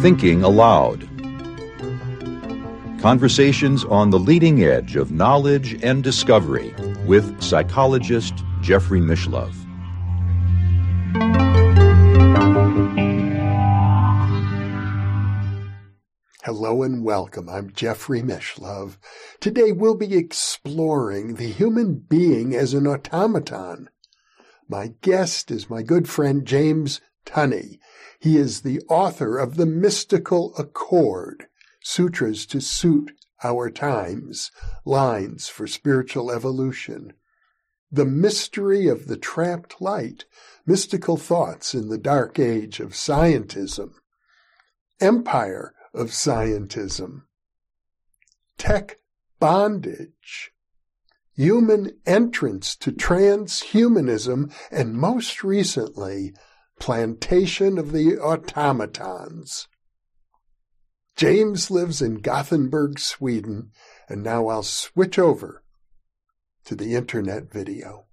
Thinking Aloud. Conversations on the leading edge of knowledge and discovery with psychologist Jeffrey Mishlove. Hello and welcome. I'm Jeffrey Mishlove. Today we'll be exploring the human being as an automaton. My guest is my good friend James Tunney. He is the author of The Mystical Accord, Sutras to Suit Our Times, Lines for Spiritual Evolution. The Mystery of the Trapped Light, Mystical Thoughts in the Dark Age of Scientism. Empire of scientism, tech bondage, human entrance to transhumanism, and most recently, plantation of the automatons. James lives in Gothenburg, Sweden, and now I'll switch over to the internet video.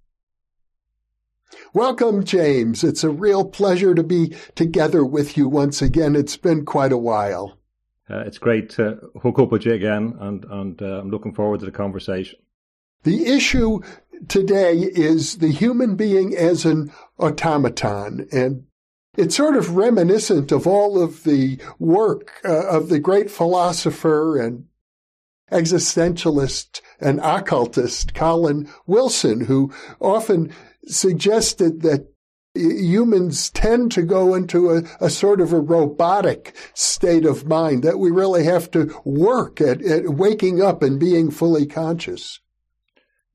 Welcome, James. It's a real pleasure to be together with you once again. It's been quite a while. Uh, it's great to hook up with you again, and, and uh, I'm looking forward to the conversation. The issue today is the human being as an automaton, and it's sort of reminiscent of all of the work uh, of the great philosopher and existentialist and occultist Colin Wilson, who often suggested that humans tend to go into a, a, sort of a robotic state of mind that we really have to work at, at waking up and being fully conscious.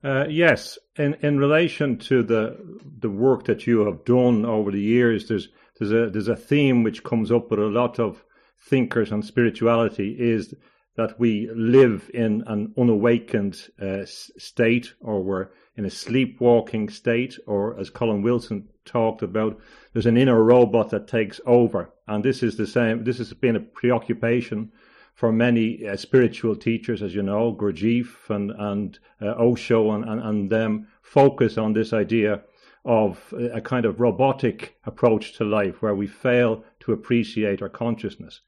Uh, yes, in in relation to the the work that you have done over the years, there's there's a there's a theme which comes up with a lot of thinkers on spirituality is that we live in an unawakened uh, state, or we're in a sleepwalking state, or as Colin Wilson talked about, there's an inner robot that takes over. And this is the same, this has been a preoccupation for many uh, spiritual teachers, as you know, Gurdjieff and, and uh, Osho and, and, and them focus on this idea of a kind of robotic approach to life where we fail to appreciate our consciousness.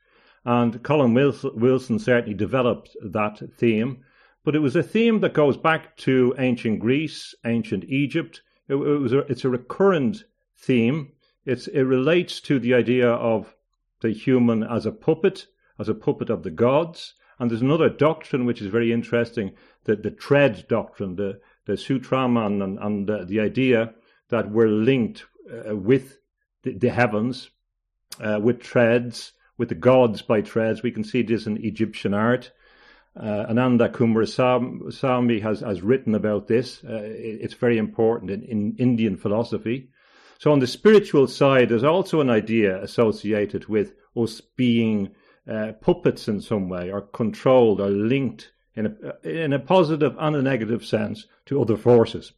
And Colin Wilson certainly developed that theme. But it was a theme that goes back to ancient Greece, ancient Egypt. It, it was a, it's a recurrent theme. It's, it relates to the idea of the human as a puppet, as a puppet of the gods. And there's another doctrine which is very interesting, the, the tread doctrine, the, the Sutratman, and, and the, the idea that we're linked uh, with the, the heavens, uh, with treads, with the gods by treads. We can see this in Egyptian art. Uh, Ananda Coomaraswamy has, has written about this. Uh, it, it's very important in, in Indian philosophy. So, on the spiritual side, there's also an idea associated with us being uh, puppets in some way, or controlled, or linked in a, in a positive and a negative sense to other forces.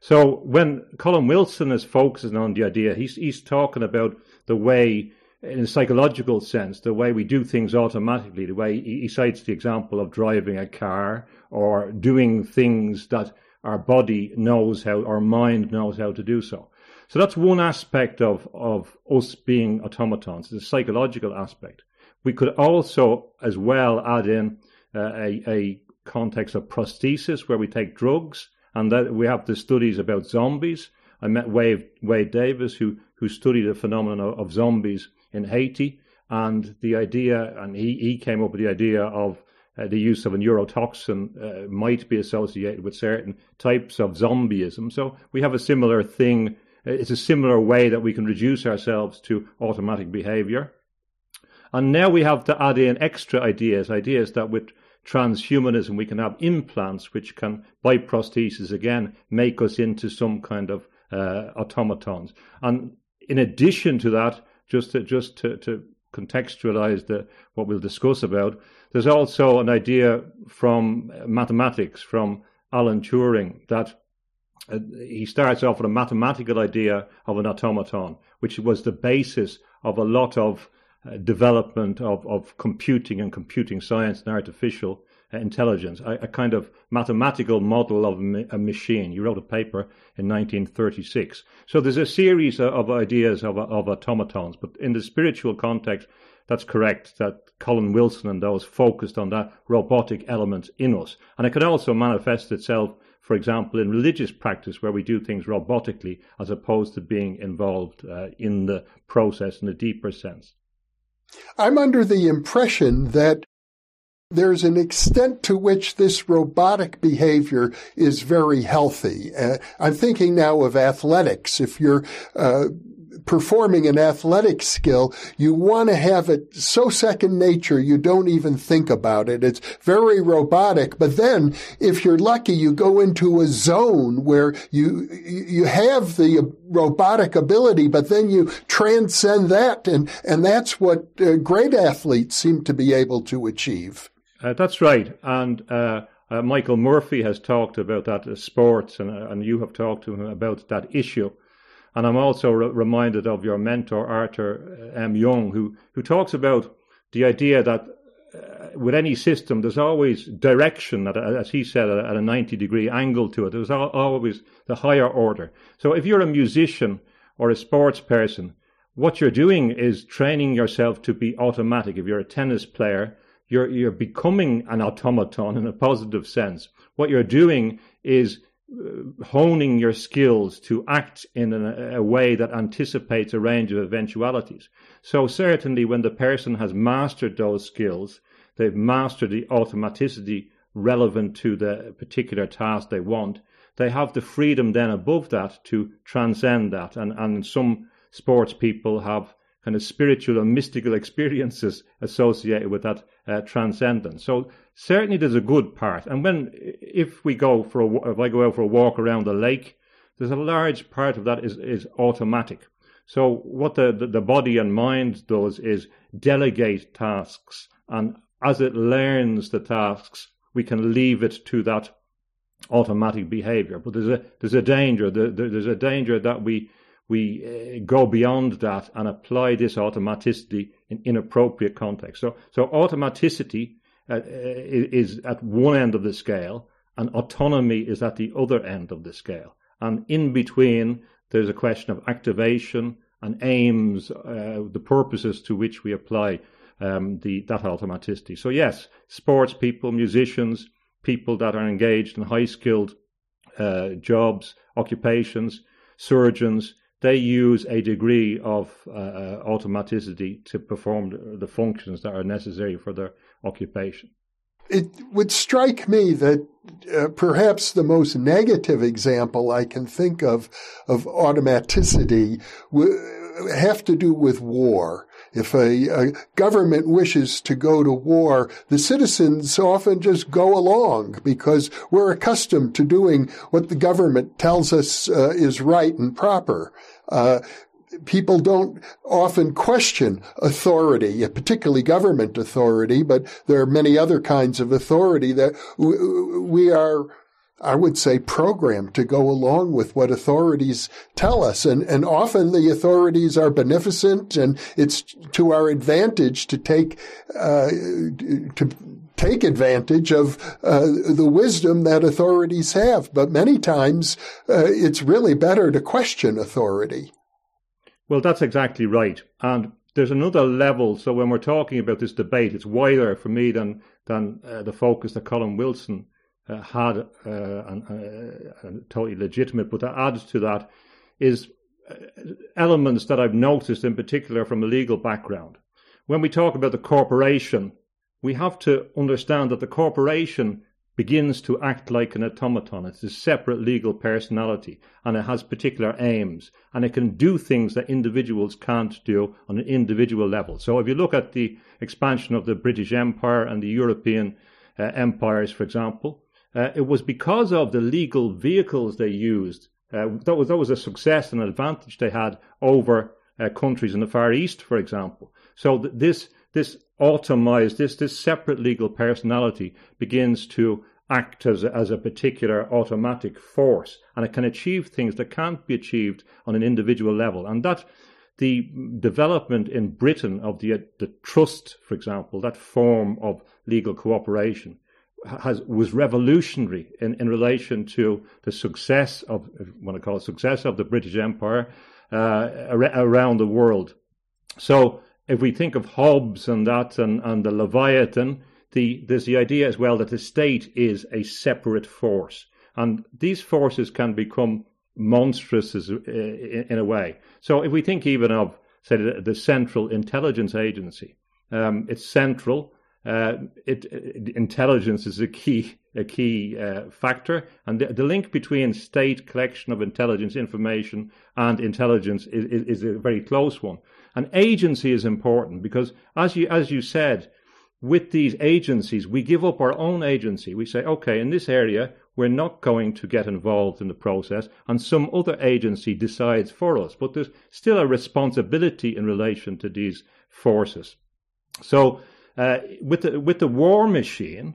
So, when Colin Wilson is focusing on the idea, he's, he's talking about the way in a psychological sense, the way we do things automatically, the way he cites the example of driving a car or doing things that our body knows how, our mind knows how to do so. So that's one aspect of, of us being automatons, the psychological aspect. We could also, as well, add in uh, a, a context of prosthesis where we take drugs, and that we have the studies about zombies. I met Wade, Wade Davis, who, who studied the phenomenon of zombies in Haiti. And the idea, and he, he came up with the idea of uh, the use of a neurotoxin uh, might be associated with certain types of zombieism. So we have a similar thing. Uh, it's a similar way that we can reduce ourselves to automatic behavior. And now we have to add in extra ideas, ideas that with transhumanism we can have implants which can, by prosthesis again, make us into some kind of uh, automatons. And in addition to that, just to, just to, to contextualize the, what we'll discuss about, there's also an idea from mathematics, from Alan Turing, that uh, he starts off with a mathematical idea of an automaton, which was the basis of a lot of development of, of computing and computing science and artificial intelligence, a, a, kind of mathematical model of a machine. You wrote a paper in 1936. So there's a series of ideas of, of automatons, but in the spiritual context, that's correct that Colin Wilson and those focused on that robotic element in us. And it can also manifest itself, for example, in religious practice where we do things robotically as opposed to being involved uh, in the process in a deeper sense. I'm under the impression that there's an extent to which this robotic behavior is very healthy. Uh, I'm thinking now of athletics. If you're uh, performing an athletic skill, you want to have it so second nature you don't even think about it. It's very robotic. But then if you're lucky, you go into a zone where you, you have the robotic ability, but then you transcend that. And, and that's what uh, great athletes seem to be able to achieve. Uh, that's right. And, uh, uh, Michael Murphy has talked about that in sports, and, uh, and you have talked to him about that issue. And I'm also re- reminded of your mentor, Arthur uh, M. Young, who, who talks about the idea that uh, with any system, there's always direction, a, as he said, at a 90 degree angle to it. There's always the higher order. So if you're a musician or a sports person, what you're doing is training yourself to be automatic. If you're a tennis player, you're, you're becoming an automaton in a positive sense. What you're doing is honing your skills to act in a, a, way that anticipates a range of eventualities. So certainly when the person has mastered those skills, they've mastered the automaticity relevant to the particular task they want, they have the freedom then above that to transcend that. And, and some sports people have kind of spiritual and mystical experiences associated with that uh, transcendence. So certainly there's a good part. And when if we go for a, if I go out for a walk around the lake, there's a large part of that is is automatic. So what the, the, the body and mind does is delegate tasks, and as it learns the tasks, we can leave it to that automatic behavior. But there's a there's a danger. there's a danger that we we uh, go beyond that and apply this automaticity in inappropriate context. So, so automaticity uh, is at one end of the scale, and autonomy is at the other end of the scale. And in between, there's a question of activation and aims, uh, the purposes to which we apply um, the that automaticity. So yes, sports people, musicians, people that are engaged in high skilled uh, jobs, occupations, surgeons, they use a degree of uh, uh, automaticity to perform the functions that are necessary for their occupation. It would strike me that uh, perhaps the most negative example I can think of of automaticity w- have to do with war. If a, a, government wishes to go to war, the citizens often just go along because we're accustomed to doing what the government tells us uh, is right and proper. Uh, people don't often question authority, particularly government authority, but there are many other kinds of authority that we are I would say programmed to go along with what authorities tell us. And, and often the authorities are beneficent and it's to our advantage to take, uh, to take advantage of uh, the wisdom that authorities have. But many times uh, it's really better to question authority. Well, that's exactly right. And there's another level. So when we're talking about this debate, it's wider for me than, than uh, the focus that Colin Wilson uh, had uh, and, uh, and totally legitimate. But to add to that is elements that I've noticed in particular from a legal background. When we talk about the corporation, we have to understand that the corporation begins to act like an automaton. It's a separate legal personality and it has particular aims and it can do things that individuals can't do on an individual level. So if you look at the expansion of the British Empire and the European uh, empires, for example, uh, it was because of the legal vehicles they used. Uh, that was that was a success and an advantage they had over uh, countries in the Far East, for example. So th- this this automized this this separate legal personality begins to act as a, as a particular automatic force, and it can achieve things that can't be achieved on an individual level, and that the development in Britain of the the trust, for example, that form of legal cooperation has was revolutionary in, in relation to the success of what I call it success of the British Empire uh, around the world. So if we think of Hobbes and that and, and the Leviathan, the, there's the idea as well that the state is a separate force. And these forces can become monstrous as, uh, in, in, a way. So if we think even of, say, the, the Central Intelligence Agency, um, it's central. Uh, it, it, intelligence is a key a key uh, factor, and the, the, link between state collection of intelligence information and intelligence is, is, is, a very close one. And agency is important because, as you as you said, with these agencies, we give up our own agency. We say, okay, in this area, we're not going to get involved in the process, and some other agency decides for us. But there's still a responsibility in relation to these forces. So, uh, with the with the war machine,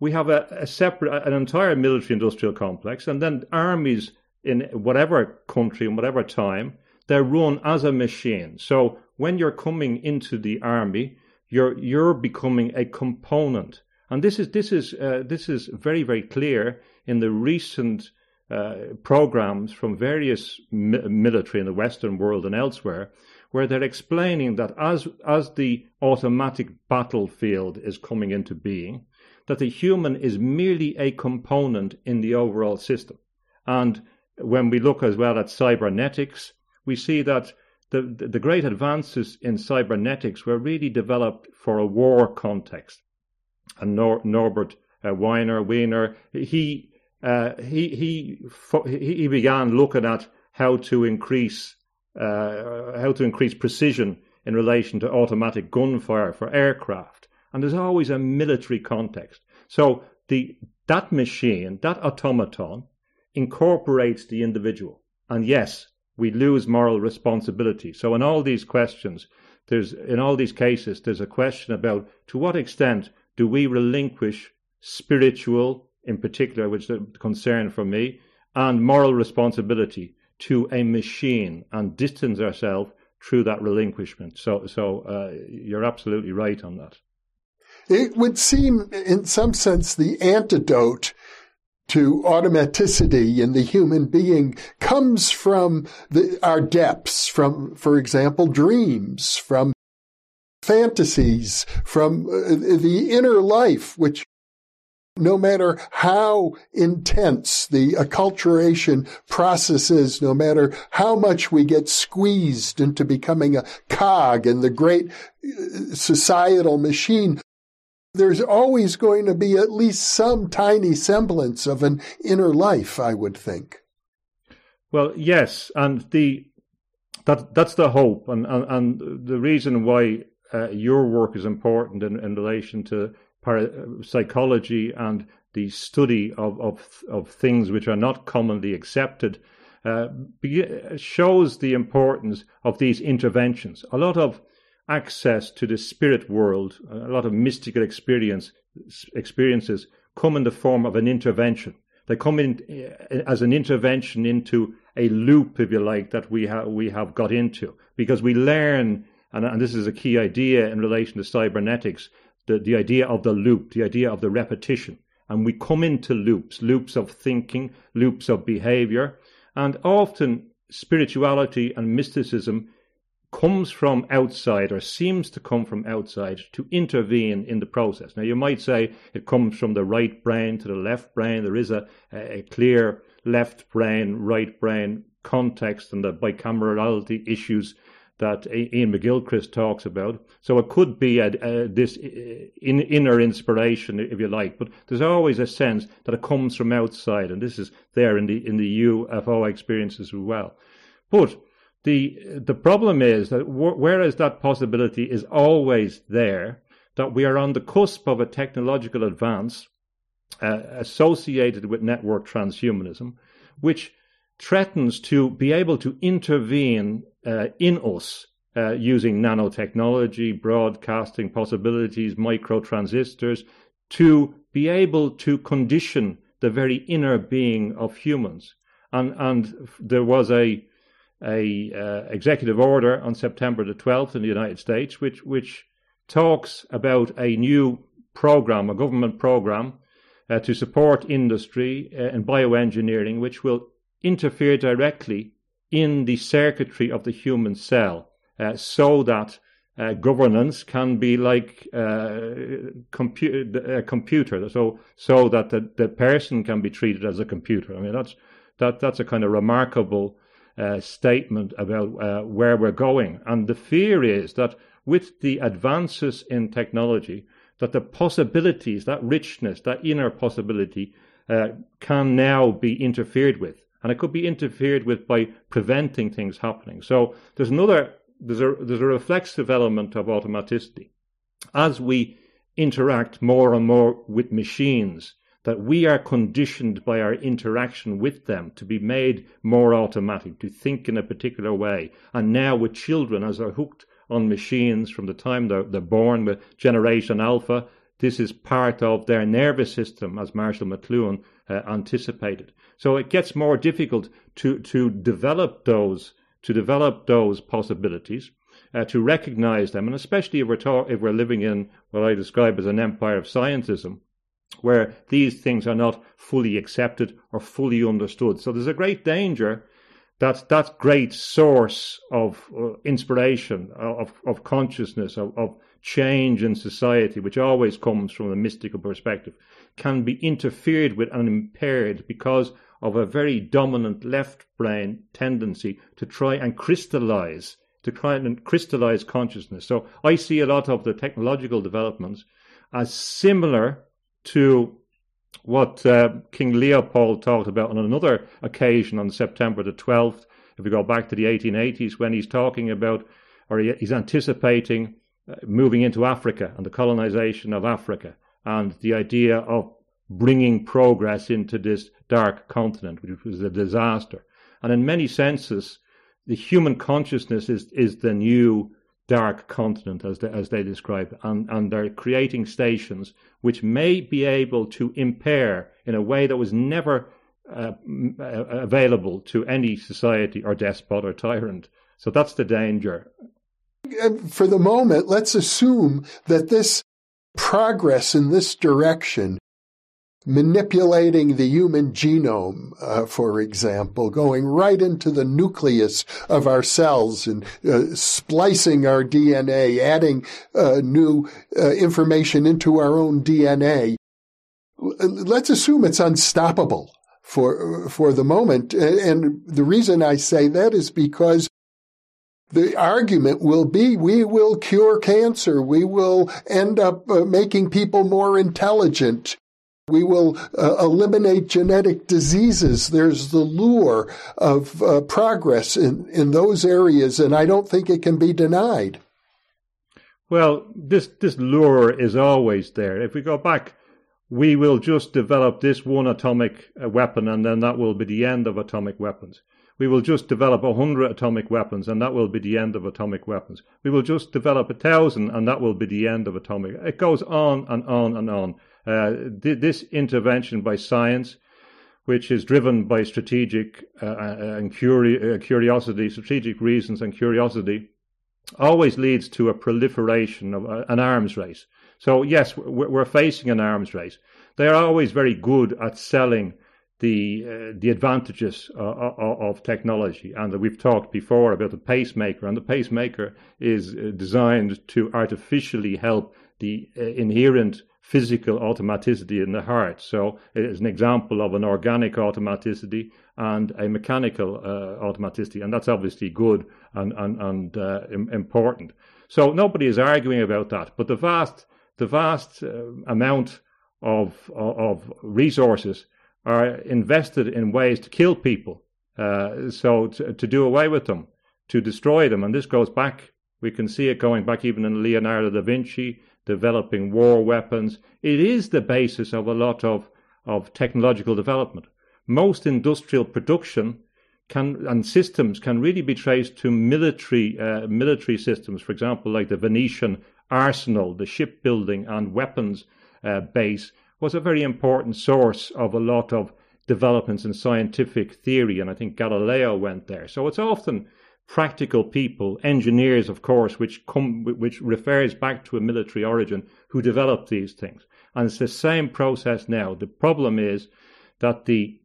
we have a, a separate, an entire military-industrial complex, and then armies in whatever country and whatever time they're run as a machine. So when you're coming into the army, you're you're becoming a component, and this is this is uh, this is very very clear in the recent uh, programs from various mi- military in the Western world and elsewhere, where they're explaining that as as the automatic battlefield is coming into being, that the human is merely a component in the overall system. And when we look as well at cybernetics, we see that the, the great advances in cybernetics were really developed for a war context. And Nor, Norbert uh, Weiner, Wiener, he, uh, he, he, he began looking at how to increase, uh, how to increase precision in relation to automatic gunfire for aircraft. And there's always a military context. So the, that machine, that automaton, incorporates the individual. And yes, we lose moral responsibility. So in all these questions, there's in all these cases, there's a question about to what extent do we relinquish spiritual, in particular, which is a concern for me, and moral responsibility to a machine and distance ourselves through that relinquishment. So, so uh, you're absolutely right on that. It would seem, in some sense, the antidote to automaticity in the human being comes from the, our depths, from, for example, dreams, from fantasies, from uh, the inner life, which no matter how intense the acculturation process is, no matter how much we get squeezed into becoming a cog in the great uh, societal machine, there's always going to be at least some tiny semblance of an inner life, I would think. Well, yes, and the that that's the hope, and and, and the reason why uh, your work is important in, in relation to psychology and the study of, of of things which are not commonly accepted uh, shows the importance of these interventions. A lot of access to the spirit world, a lot of mystical experience experiences come in the form of an intervention. They come in eh, as an intervention into a loop, if you like, that we have we have got into because we learn, and, and this is a key idea in relation to cybernetics, the, the idea of the loop, the idea of the repetition. And we come into loops, loops of thinking, loops of behavior, and often spirituality and mysticism comes from outside or seems to come from outside to intervene in the process. Now, you might say it comes from the right brain to the left brain. There is a, a clear left brain, right brain context and the bicamerality issues that Iain McGilchrist talks about. So it could be a, a, this in, inner inspiration, if you like, but there's always a sense that it comes from outside, and this is there in the in the UFO experiences as well. But the the problem is that w- whereas that possibility is always there, that we are on the cusp of a technological advance uh, associated with network transhumanism, which threatens to be able to intervene uh, in us uh, using nanotechnology, broadcasting possibilities, micro transistors, to be able to condition the very inner being of humans. And and there was a a uh, executive order on September the 12th in the United States, which which talks about a new program, a government program, uh, to support industry uh, and bioengineering, which will interfere directly in the circuitry of the human cell uh, so that uh, governance can be like uh, compu- a computer, so so that the, the person can be treated as a computer. I mean, that's that that's a kind of remarkable uh, statement about uh, where we're going. And the fear is that with the advances in technology, that the possibilities, that richness, that inner possibility, uh, can now be interfered with, and it could be interfered with by preventing things happening. So there's another there's a there's a reflexive element of automaticity as we interact more and more with machines that we are conditioned by our interaction with them to be made more automatic, to think in a particular way. And now with children, as they're hooked on machines from the time they're, they're born with Generation Alpha, this is part of their nervous system, as Marshall McLuhan uh, anticipated. So it gets more difficult to, to develop those to develop those possibilities, uh, to recognize them, and especially if we're, ta- if we're living in what I describe as an empire of scientism, where these things are not fully accepted or fully understood. So there's a great danger that that great source of uh, inspiration, of, of consciousness, of, of change in society, which always comes from a mystical perspective, can be interfered with and impaired because of a very dominant left brain tendency to try and crystallize, to try and crystallize consciousness. So I see a lot of the technological developments as similar to what uh, King Leopold talked about on another occasion on September the 12th, if we go back to the 1880s, when he's talking about, or he, he's anticipating uh, moving into Africa and the colonization of Africa, and the idea of bringing progress into this dark continent, which was a disaster. And in many senses, the human consciousness is, is the new dark continent, as they, as they describe, and, and they're creating stations which may be able to impair in a way that was never uh, uh, available to any society or despot or tyrant. So that's the danger. For the moment, let's assume that this progress in this direction manipulating the human genome, uh, for example, going right into the nucleus of our cells and uh, splicing our DNA, adding uh, new uh, information into our own DNA. Let's assume it's unstoppable for for the moment, and the reason I say that is because the argument will be we will cure cancer. We will end up uh, making people more intelligent. We will uh, eliminate genetic diseases. There's the lure of uh, progress in, in those areas, and I don't think it can be denied. Well, this, this lure is always there. If we go back, we will just develop this one atomic uh, weapon, and then that will be the end of atomic weapons. We will just develop a hundred atomic weapons, and that will be the end of atomic weapons. We will just develop a thousand, and that will be the end of atomic. It goes on and on and on. Uh, th- this intervention by science, which is driven by strategic uh, uh and curi- curiosity, strategic reasons and curiosity, always leads to a proliferation of an arms race. So yes, we're, we're, facing an arms race. They are always very good at selling the uh, the advantages uh, of technology, and we've talked before about the pacemaker, and the pacemaker is designed to artificially help the inherent physical automaticity in the heart. So it is an example of an organic automaticity and a mechanical uh, automaticity, and that's obviously good and and, and uh, important. So nobody is arguing about that, but the vast the vast uh, amount of of resources are invested in ways to kill people. Uh, so to, to do away with them, to destroy them, and this goes back. We can see it going back even in Leonardo da Vinci developing war weapons. It is the basis of a lot of, of technological development. Most industrial production can and systems can really be traced to military uh, military systems. For example, like the Venetian arsenal, the shipbuilding and weapons uh, base was a very important source of a lot of developments in scientific theory, and I think Galileo went there. So it's often practical people, engineers, of course, which come, which refers back to a military origin, who developed these things. And it's the same process now. The problem is that the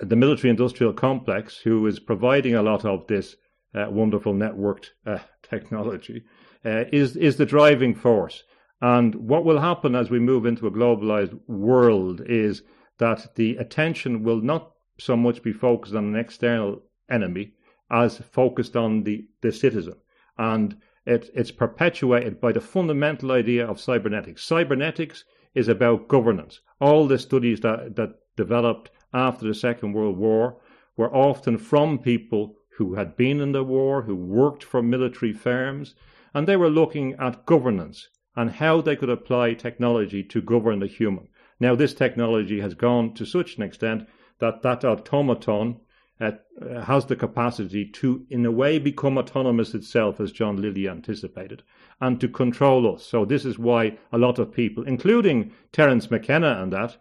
the military industrial complex, who is providing a lot of this uh, wonderful networked uh, technology, uh, is is the driving force. And what will happen as we move into a globalized world is that the attention will not so much be focused on an external enemy as focused on the, the citizen. And it, it's perpetuated by the fundamental idea of cybernetics. Cybernetics is about governance. All the studies that, that developed after the Second World War were often from people who had been in the war, who worked for military firms, and they were looking at governance and how they could apply technology to govern the human. Now, this technology has gone to such an extent that that automaton uh, has the capacity to, in a way, become autonomous itself, as John Lilly anticipated, and to control us. So, this is why a lot of people, including Terence McKenna and that,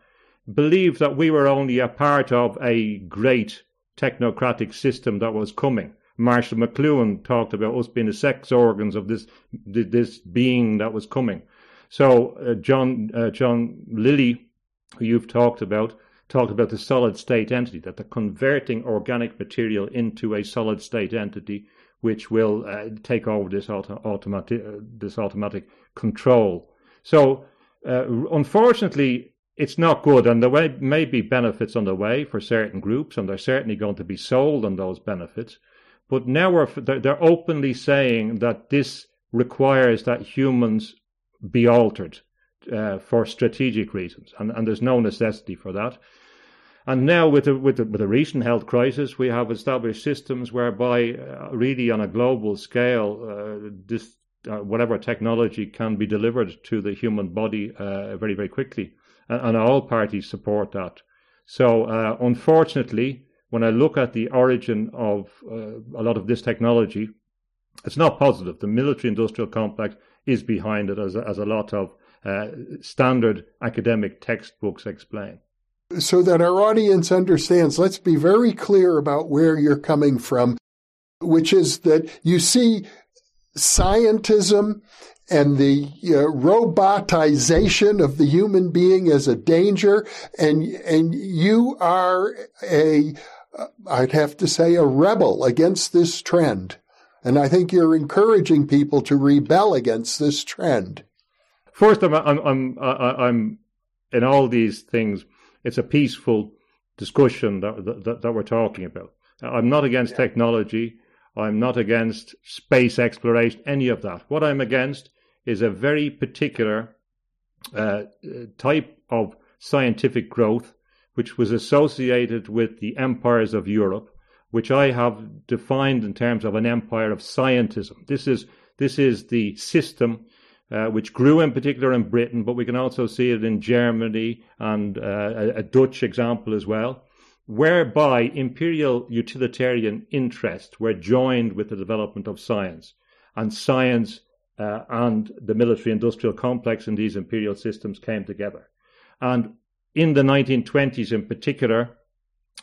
believe that we were only a part of a great technocratic system that was coming. Marshall McLuhan talked about us being the sex organs of this this being that was coming. So uh, John uh, John Lilly, who you've talked about, talked about the solid state entity, that the converting organic material into a solid state entity, which will uh, take over this auto- automatic uh, this automatic control. So uh, unfortunately, it's not good, and there may be benefits on the way for certain groups, and they're certainly going to be sold on those benefits. But now we're, they're openly saying that this requires that humans be altered uh, for strategic reasons, and, and there's no necessity for that. And now, with the, with the, with the recent health crisis, we have established systems whereby, uh, really on a global scale, uh, this uh, whatever technology can be delivered to the human body uh, very very quickly, and, and, all parties support that. So, uh, unfortunately, when I look at the origin of a lot of this technology, it's not positive. The military industrial complex is behind it, as, as a lot of uh, standard academic textbooks explain. So that our audience understands, let's be very clear about where you're coming from, which is that you see scientism and the uh, robotization of the human being as a danger, and and you are a I'd have to say, a rebel against this trend. And I think you're encouraging people to rebel against this trend. First, I'm, I'm, I'm, I'm in all these things, it's a peaceful discussion that, that, that we're talking about. I'm not against yeah. technology. I'm not against space exploration, any of that. What I'm against is a very particular uh, type of scientific growth which was associated with the empires of Europe, which I have defined in terms of an empire of scientism. This is this is the system uh, which grew in particular in Britain, but we can also see it in Germany and uh, a, Dutch example as well, whereby imperial utilitarian interests were joined with the development of science, and science uh, and the military industrial complex in these imperial systems came together. And in the 1920s in particular,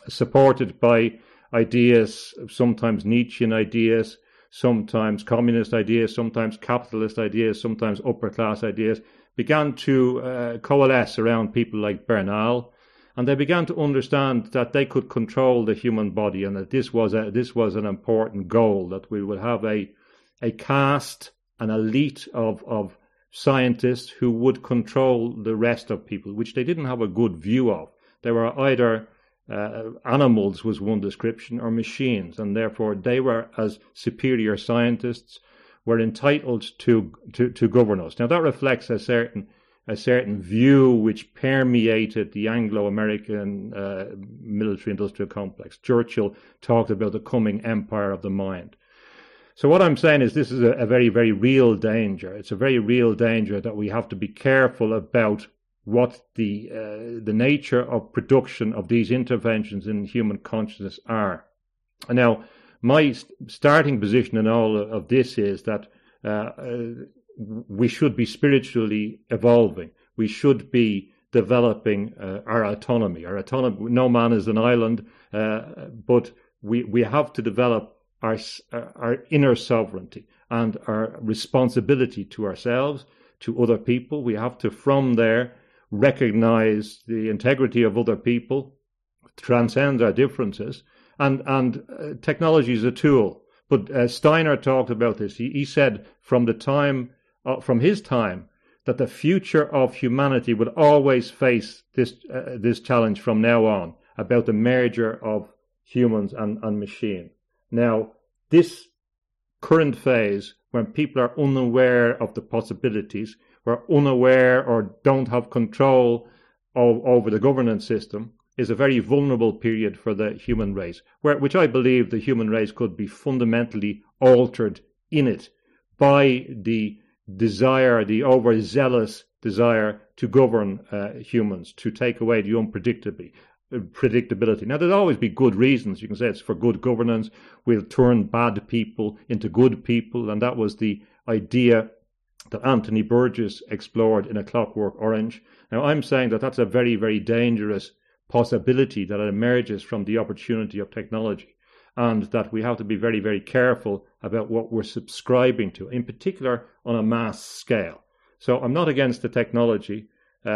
supported by ideas, sometimes Nietzschean ideas, sometimes communist ideas, sometimes capitalist ideas, sometimes upper class ideas, began to uh, coalesce around people like Bernal, and they began to understand that they could control the human body, and that this was a, this was an important goal that we would have a a caste, an elite of of scientists who would control the rest of people, which they didn't have a good view of. They were either uh, animals, was one description, or machines, and therefore they were, as superior scientists, were entitled to, to, to govern us. Now that reflects a certain a certain view which permeated the Anglo-American uh, military-industrial complex. Churchill talked about the coming empire of the mind. So what I'm saying is this is a, a very, very real danger. It's a very real danger that we have to be careful about what the uh, the nature of production of these interventions in human consciousness are. And now, my st- starting position in all of this is that uh, uh, we should be spiritually evolving. We should be developing uh, our autonomy. Our autonomy. No man is an island, uh, but we we have to develop our, our inner sovereignty and our responsibility to ourselves, to other people. We have to, from there, recognize the integrity of other people, transcend our differences, and and uh, technology is a tool. But uh, Steiner talked about this. He, he said from the time uh, from his time that the future of humanity would always face this uh, this challenge from now on about the merger of humans and, and machine. Now, this current phase when people are unaware of the possibilities, are unaware or don't have control of, over the governance system, is a very vulnerable period for the human race, where, which I believe the human race could be fundamentally altered in it by the desire, the overzealous desire to govern uh, humans, to take away the unpredictability. Predictability. Now, there'll always be good reasons. You can say it's for good governance. We'll turn bad people into good people, and that was the idea that Anthony Burgess explored in A Clockwork Orange. Now, I'm saying that that's a very, very dangerous possibility that emerges from the opportunity of technology, and that we have to be very, very careful about what we're subscribing to, in particular on a mass scale. So I'm not against the technology. Uh,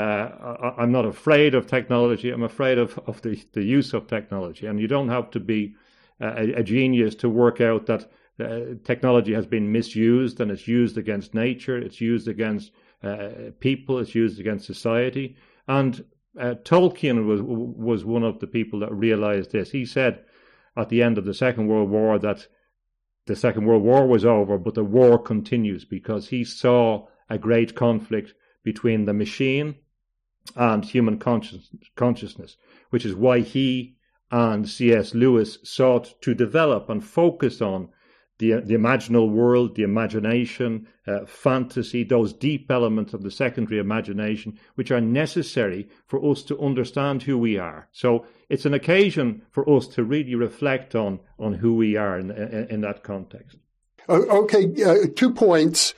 I, am not afraid of technology. I'm afraid of, of the, the use of technology. And you don't have to be a, a genius to work out that uh, technology has been misused and it's used against nature, it's used against uh, people, it's used against society. And uh, Tolkien was was one of the people that realized this. He said at the end of the Second World War that the Second World War was over, but the war continues because he saw a great conflict between the machine and human conscious, consciousness, which is why he and C.S. Lewis sought to develop and focus on the, the imaginal world, the imagination, uh, fantasy, those deep elements of the secondary imagination, which are necessary for us to understand who we are. So it's an occasion for us to really reflect on, on who we are in, in, in that context. Okay, uh, two points.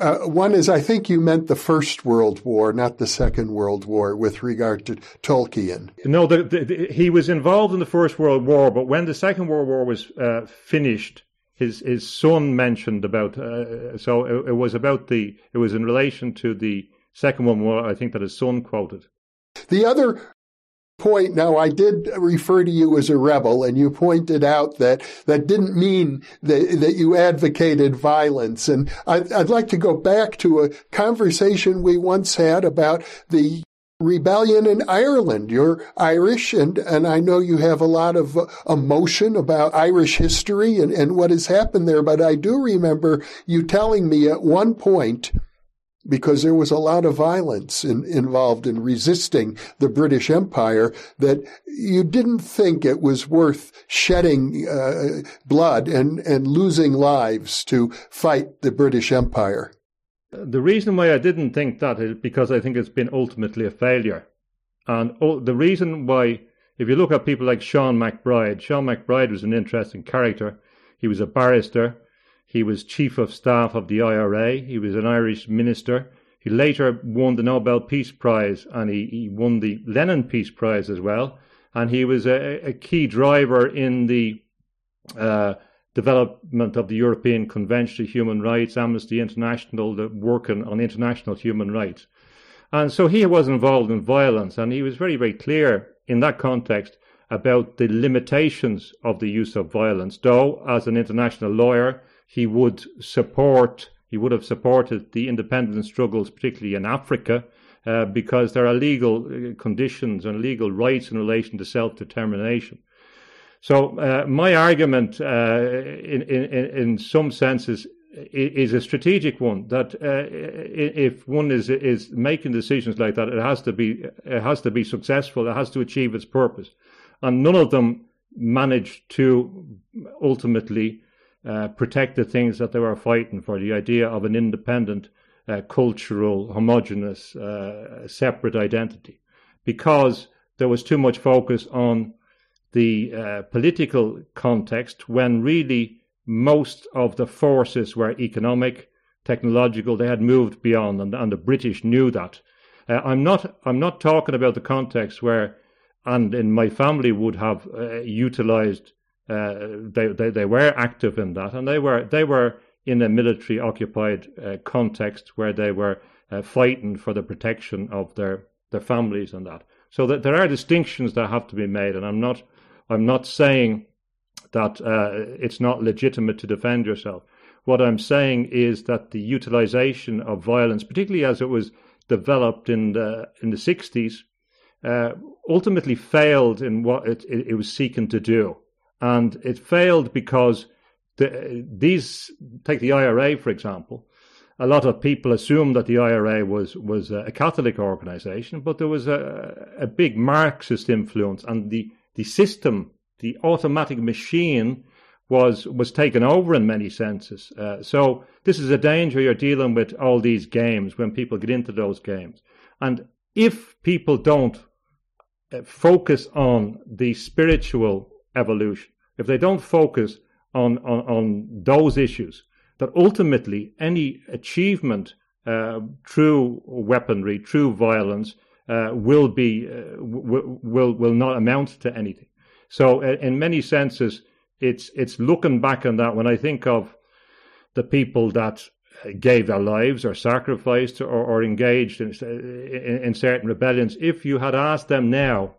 Uh, one is, I think you meant the First World War, not the Second World War, with regard to Tolkien. No, the, the, the, he was involved in the First World War, but when the Second World War was uh, finished, his his son mentioned about. Uh, so it, it, was about the. It was in relation to the second one. Where I think that his son quoted. The other point now i did refer to you as a rebel and you pointed out that that didn't mean that, that you advocated violence and I, i'd like to go back to a conversation we once had about the rebellion in Ireland. You're Irish, and, and I know you have a lot of uh, emotion about Irish history and, and what has happened there. But I do remember you telling me at one point, because there was a lot of violence in, involved in resisting the British Empire, that you didn't think it was worth shedding uh, blood and, and losing lives to fight the British Empire. The reason why I didn't think that is because I think it's been ultimately a failure. And the reason why, if you look at people like Sean MacBride, Sean MacBride was an interesting character. He was a barrister. He was chief of staff of the IRA. He was an Irish minister. He later won the Nobel Peace Prize and he, he won the Lenin Peace Prize as well. And he was a, a key driver in the uh, development of the European Convention of Human Rights, Amnesty International, the working on international human rights. And so he was involved in violence, and he was very, very clear in that context about the limitations of the use of violence. Though, as an international lawyer, he would support, he would have supported the independence struggles, particularly in Africa, uh, because there are legal uh, conditions and legal rights in relation to self determination. So uh, my argument, uh, in, in, in some senses, is a strategic one. That uh, if one is is making decisions like that, it has to be it has to be successful. It has to achieve its purpose, and none of them managed to ultimately uh, protect the things that they were fighting for. The idea of an independent, uh, cultural, homogenous, uh, separate identity, because there was too much focus on the uh, political context when really most of the forces were economic, technological. They had moved beyond, and, and the British knew that. Uh, I'm not. I'm not talking about the context where, and in my family would have uh, utilised. Uh, they, they they were active in that, and they were they were in a military occupied uh, context where they were uh, fighting for the protection of their, their families and that. So that there are distinctions that have to be made, and I'm not I'm not saying that uh, it's not legitimate to defend yourself. What I'm saying is that the utilization of violence, particularly as it was developed in the in the 60s, uh, ultimately failed in what it, it, it, was seeking to do, and it failed because the, these take the IRA for example a lot of people assumed that the IRA was was a Catholic organization, but there was a, a big Marxist influence, and the the system, the automatic machine, was was taken over in many senses. Uh, so this is a danger you're dealing with all these games when people get into those games, and if people don't uh, focus on the spiritual evolution, if they don't focus on on, on those issues that ultimately any achievement uh, weaponry, through violence, uh, will be uh, w- will will not amount to anything. So, uh, in many senses, it's it's looking back on that when I think of the people that gave their lives or sacrificed or, or engaged in, in, in certain rebellions. If you had asked them now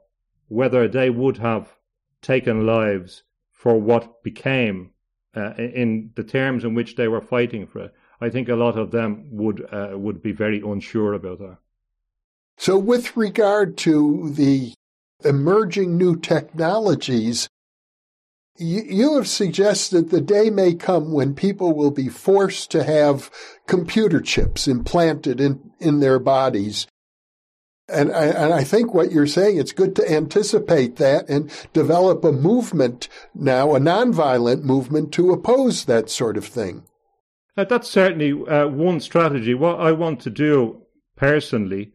whether they would have taken lives for what became uh, in the terms in which they were fighting for it, I think a lot of them would uh, would be very unsure about that. So, with regard to the emerging new technologies, you, have suggested the day may come when people will be forced to have computer chips implanted in, in their bodies and I, and I think what you're saying, it's good to anticipate that and develop a movement now, a nonviolent movement to oppose that sort of thing. Uh, that's certainly uh, one strategy. What I want to do personally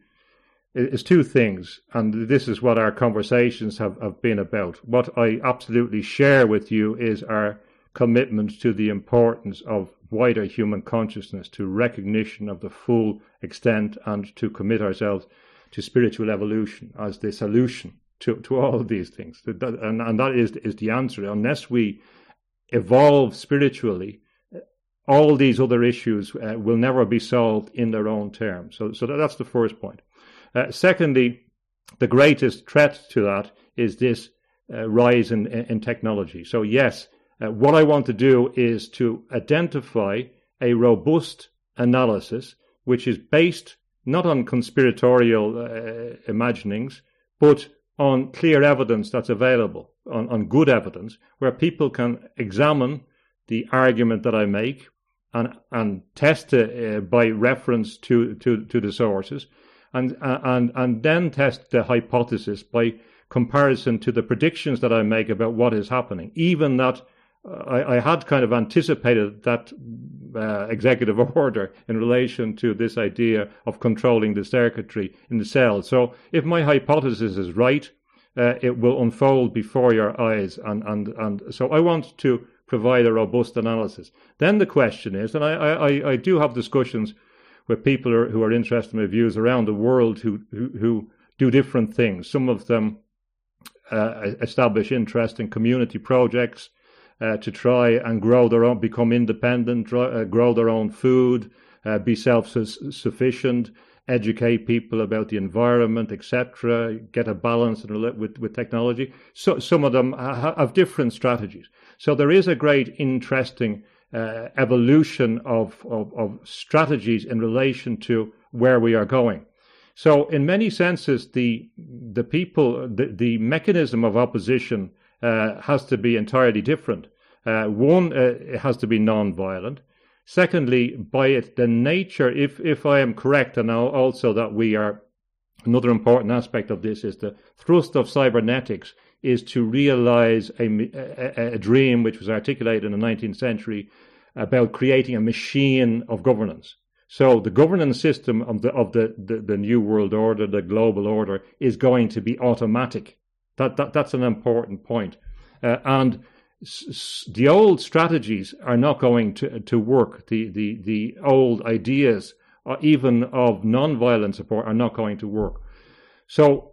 is two things, and this is what our conversations have, have been about. What I absolutely share with you is our commitment to the importance of wider human consciousness, to recognition of the full extent, and to commit ourselves to spiritual evolution as the solution to, to all of these things. And, and that is, is the answer. Unless we evolve spiritually, all these other issues uh, will never be solved in their own terms. So, so that's the first point. Uh, secondly, the greatest threat to that is this uh, rise in, in technology. So, yes, uh, what I want to do is to identify a robust analysis which is based not on conspiratorial uh, imaginings, but on clear evidence that's available, on, on good evidence, where people can examine the argument that I make and and test it uh, by reference to, to, to the sources, and and and then test the hypothesis by comparison to the predictions that I make about what is happening. Even that I, I had kind of anticipated that uh, executive order in relation to this idea of controlling the circuitry in the cell. So if my hypothesis is right, uh, it will unfold before your eyes. And, and, and so I want to provide a robust analysis. Then the question is, and I, I, I do have discussions with people who are interested in my views around the world who, who, who do different things. Some of them uh, establish interesting community projects uh, to try and grow their own, become independent, uh, grow their own food, uh, be self-sufficient, educate people about the environment, etc. Get a balance with with technology. So some of them have different strategies. So there is a great interesting uh, evolution of, of, of strategies in relation to where we are going. So in many senses, the the people, the, the mechanism of opposition uh, has to be entirely different. Uh, one, uh, it has to be non-violent. Secondly, by it, the nature, if, if I am correct, and also that we are, another important aspect of this is the thrust of cybernetics is to realize a, a, a dream which was articulated in the 19th century about creating a machine of governance. So the governance system of the of the, the, the, new world order, the global order, is going to be automatic. That, that that's an important point. Uh, and the old strategies are not going to, to work. The, the, the old ideas, uh, even of non-violent support, are not going to work. So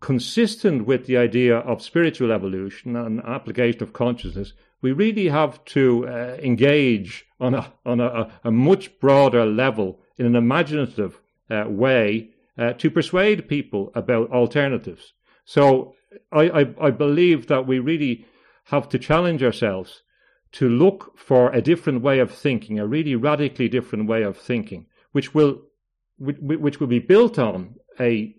consistent with the idea of spiritual evolution and application of consciousness, we really have to uh, engage on a on a, a, much broader level in an imaginative uh, way uh, to persuade people about alternatives. So I, I, I believe that we really have to challenge ourselves to look for a different way of thinking, a really radically different way of thinking, which will which will be built on a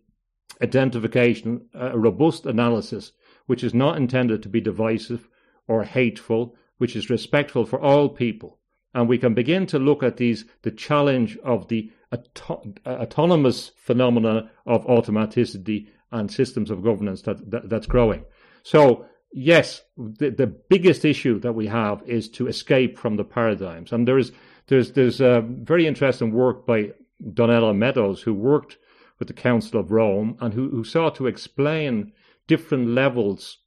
identification, a robust analysis, which is not intended to be divisive or hateful, which is respectful for all people. And we can begin to look at these, the challenge of the auto- autonomous phenomena of automaticity and systems of governance that, that that's growing. So yes, the, the biggest issue that we have is to escape from the paradigms. And there's there's there's a very interesting work by Donella Meadows, who worked with the Council of Rome and who, who sought to explain different levels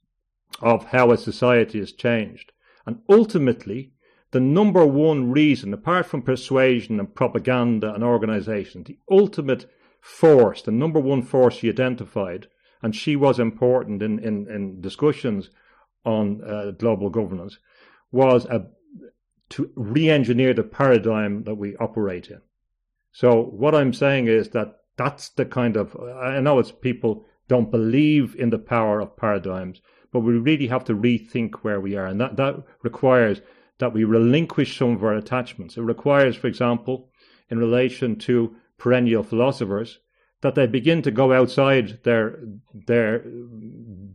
of how a society has changed. And ultimately, the number one reason, apart from persuasion and propaganda and organization, the ultimate force, the number one force she identified, and she was important in, in, in discussions on uh, global governance, was a, to re engineer the paradigm that we operate in. So, what I'm saying is that that's the kind of, I know it's people don't believe in the power of paradigms, but we really have to rethink where we are. And that, that requires that we relinquish some of our attachments. It requires, for example, in relation to perennial philosophers, that they begin to go outside their their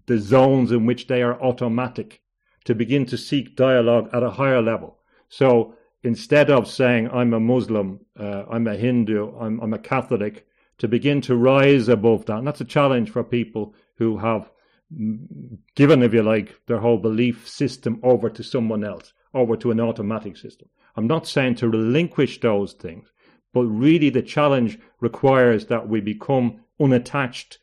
the zones in which they are automatic, to begin to seek dialogue at a higher level. So instead of saying I'm a Muslim, uh, I'm a Hindu, I'm, I'm a Catholic, to begin to rise above that. And that's a challenge for people who have given, if you like, their whole belief system over to someone else, over to an automatic system. I'm not saying to relinquish those things, but really the challenge requires that we become unattached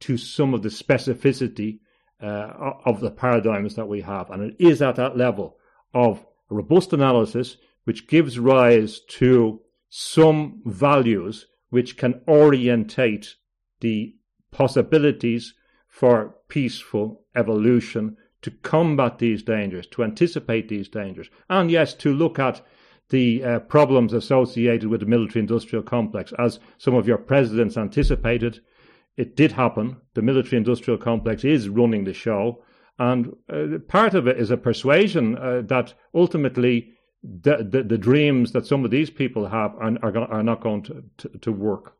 to some of the specificity uh, of the paradigms that we have. And it is at that level of robust analysis which gives rise to some values which can orientate the possibilities for peaceful evolution to combat these dangers, to anticipate these dangers, and yes, to look at the uh, problems associated with the military industrial complex. As some of your presidents anticipated, it did happen. The military industrial complex is running the show. And uh, part of it is a persuasion uh, that ultimately the, the, the, dreams that some of these people have are, are, are not going to, to, to work.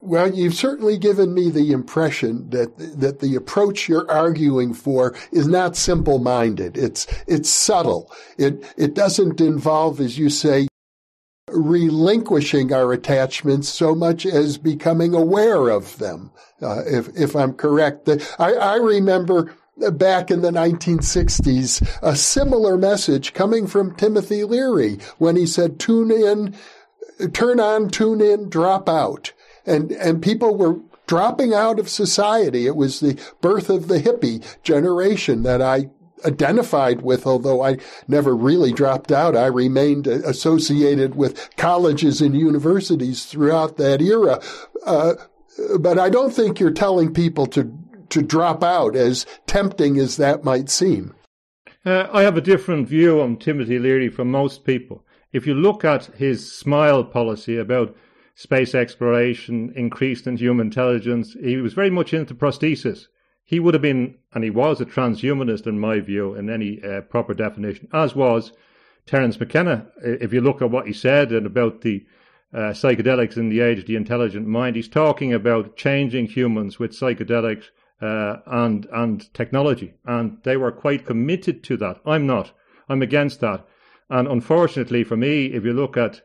Well, you've certainly given me the impression that that the approach you're arguing for is not simple-minded. It's it's subtle. It it doesn't involve, as you say, relinquishing our attachments so much as becoming aware of them. Uh, if if I'm correct, I, I remember back in the 1960s a similar message coming from Timothy Leary when he said, "Tune in." Turn on, tune in, drop out and and people were dropping out of society. It was the birth of the hippie generation that I identified with, although I never really dropped out. I remained associated with colleges and universities throughout that era. Uh, but I don't think you're telling people to to drop out, as tempting as that might seem. Uh, I have a different view on Timothy Leary from most people. If you look at his smile policy about space exploration, increased in human intelligence. He was very much into prosthesis. He would have been, and he was a transhumanist in my view, in any uh, proper definition, as was Terence McKenna. If you look at what he said and about the uh, psychedelics in the age of the intelligent mind, he's talking about changing humans with psychedelics uh, and and technology, and they were quite committed to that. I'm not. I'm against that. And unfortunately for me, if you look at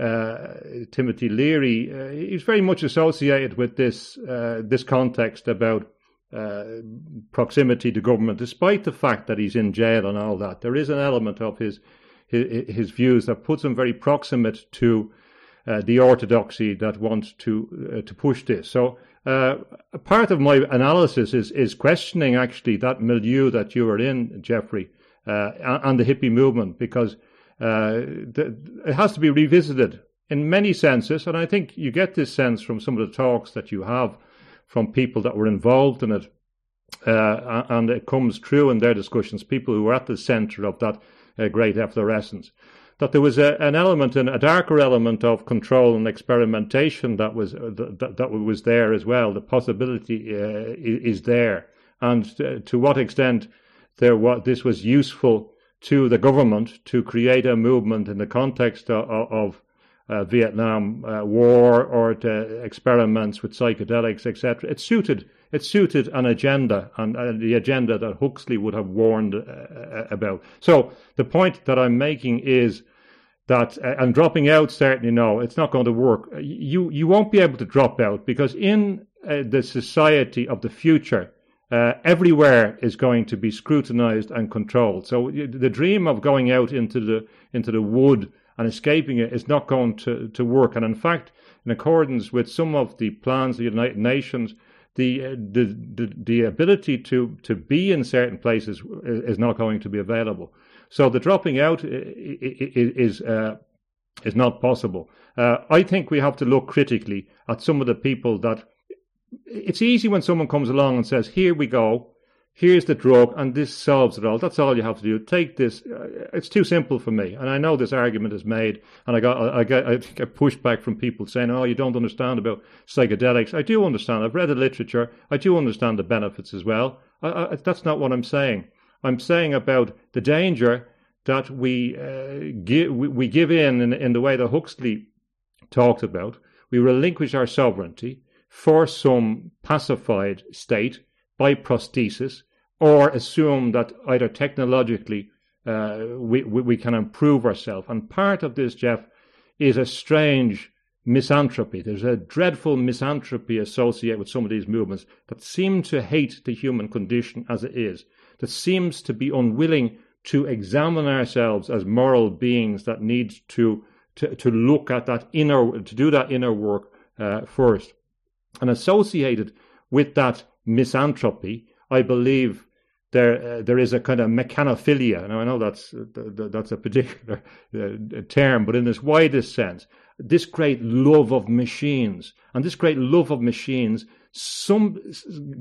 uh, Timothy Leary, uh, he's very much associated with this uh, this context about uh, proximity to government, despite the fact that he's in jail and all that. There is an element of his his, his views that puts him very proximate to uh, the orthodoxy that wants to to push this. So. Part of my analysis is is questioning actually that milieu that you were in, Jeffrey, and the hippie movement, because uh, it has to be revisited in many senses, and I think you get this sense from some of the talks that you have from people that were involved in it. Uh, and it comes true in their discussions, people who were at the center of that uh, great efflorescence, that there was a, an element, and a darker element of control and experimentation that was uh, that, that was there as well. The possibility uh, is there, and to, to what extent there what this was useful to the government to create a movement in the context of, of uh, Vietnam uh, War or to experiments with psychedelics, etc. It suited it suited an agenda and uh, the agenda that Huxley would have warned uh, uh, about. So the point that I'm making is that uh, and dropping out certainly no, it's not going to work. You you won't be able to drop out because in the society of the future uh, everywhere is going to be scrutinized and controlled. So the dream of going out into the into the wood and escaping it is not going to, to work. And in fact, in accordance with some of the plans of the United Nations, the uh, the, the, the ability to, to be in certain places is not going to be available. So the dropping out is uh, is not possible. Uh, I think we have to look critically at some of the people that it's easy when someone comes along and says, "Here we go, here's the drug, and this solves it all." That's all you have to do. Take this. Uh, it's too simple for me, and I know this argument is made, and I got I get I get pushback from people saying, "Oh, you don't understand about psychedelics." I do understand. I've read the literature. I do understand the benefits as well. I, I, that's not what I'm saying. I'm saying about the danger that we uh, give we, we give in, in in the way that Huxley talked about. We relinquish our sovereignty for some pacified state by prosthesis or assume that either technologically uh, we, we, we, can improve ourselves. And part of this, Jeff, is a strange misanthropy. There's a dreadful misanthropy associated with some of these movements that seem to hate the human condition as it is, that seems to be unwilling to examine ourselves as moral beings that need to, to, to look at that inner, to do that inner work uh, first. And associated with that misanthropy, I believe there uh, there is a kind of mechanophilia. Now I know that's uh, that's a particular uh, term, but in this widest sense, this great love of machines and this great love of machines some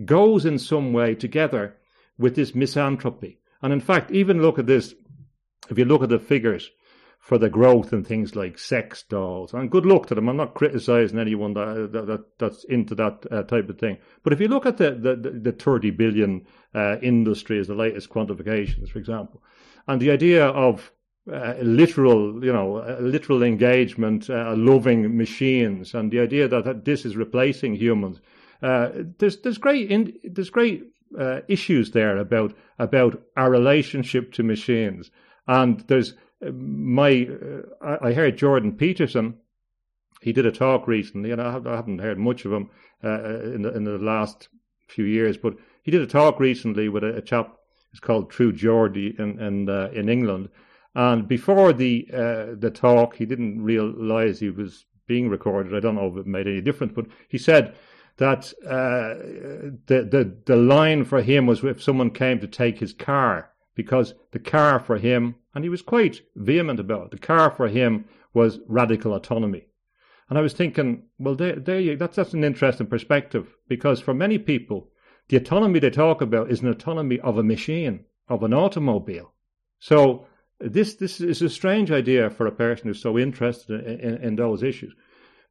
goes in some way together with this misanthropy. And in fact, even look at this. If you look at the figures for the growth in things like sex dolls. And good luck to them. I'm not criticizing anyone that, that, that that's into that uh, type of thing. But if you look at the, the, the 30 billion uh, industry as the latest quantifications, for example, and the idea of uh, literal, you know, uh, literal engagement, uh, loving machines, and the idea that, that this is replacing humans. Uh, there's there's great in, there's great issues there about about our relationship to machines, and there's my uh, I heard Jordan Peterson. He did a talk recently, and I haven't heard much of him uh, in the in the last few years. But he did a talk recently with a, a chap. It's called True Geordie in in, uh, in England. And before the uh, the talk, he didn't realise he was being recorded. I don't know if it made any difference, but he said that uh, the the the line for him was if someone came to take his car, because the car for him and he was quite vehement about it. The car for him was radical autonomy. And I was thinking, well, there, there you, that's, that's an interesting perspective because for many people, the autonomy they talk about is an autonomy of a machine, of an automobile. So this, this is a strange idea for a person who's so interested in, in, in those issues.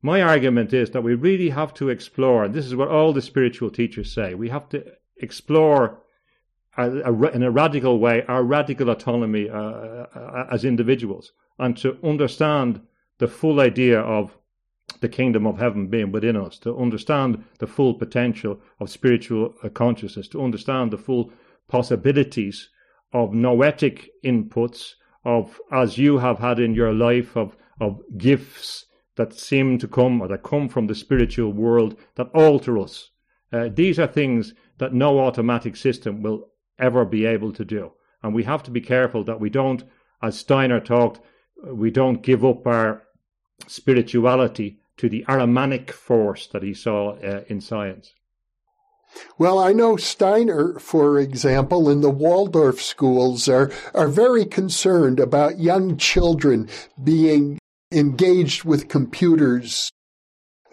My argument is that we really have to explore, and this is what all the spiritual teachers say, we have to explore in a radical way our radical autonomy uh, uh, as individuals and to understand the full idea of the kingdom of heaven being within us, to understand the full potential of spiritual uh, consciousness, to understand the full possibilities of noetic inputs, of as you have had in your life, of, of gifts that seem to come or that come from the spiritual world that alter us. Uh, these are things that no automatic system will ever be able to do. And we have to be careful that we don't, as Steiner talked, we don't give up our spirituality to the Ahrimanic force that he saw uh, in science. Well, I know Steiner, for example, in the Waldorf schools are, are very concerned about young children being engaged with computers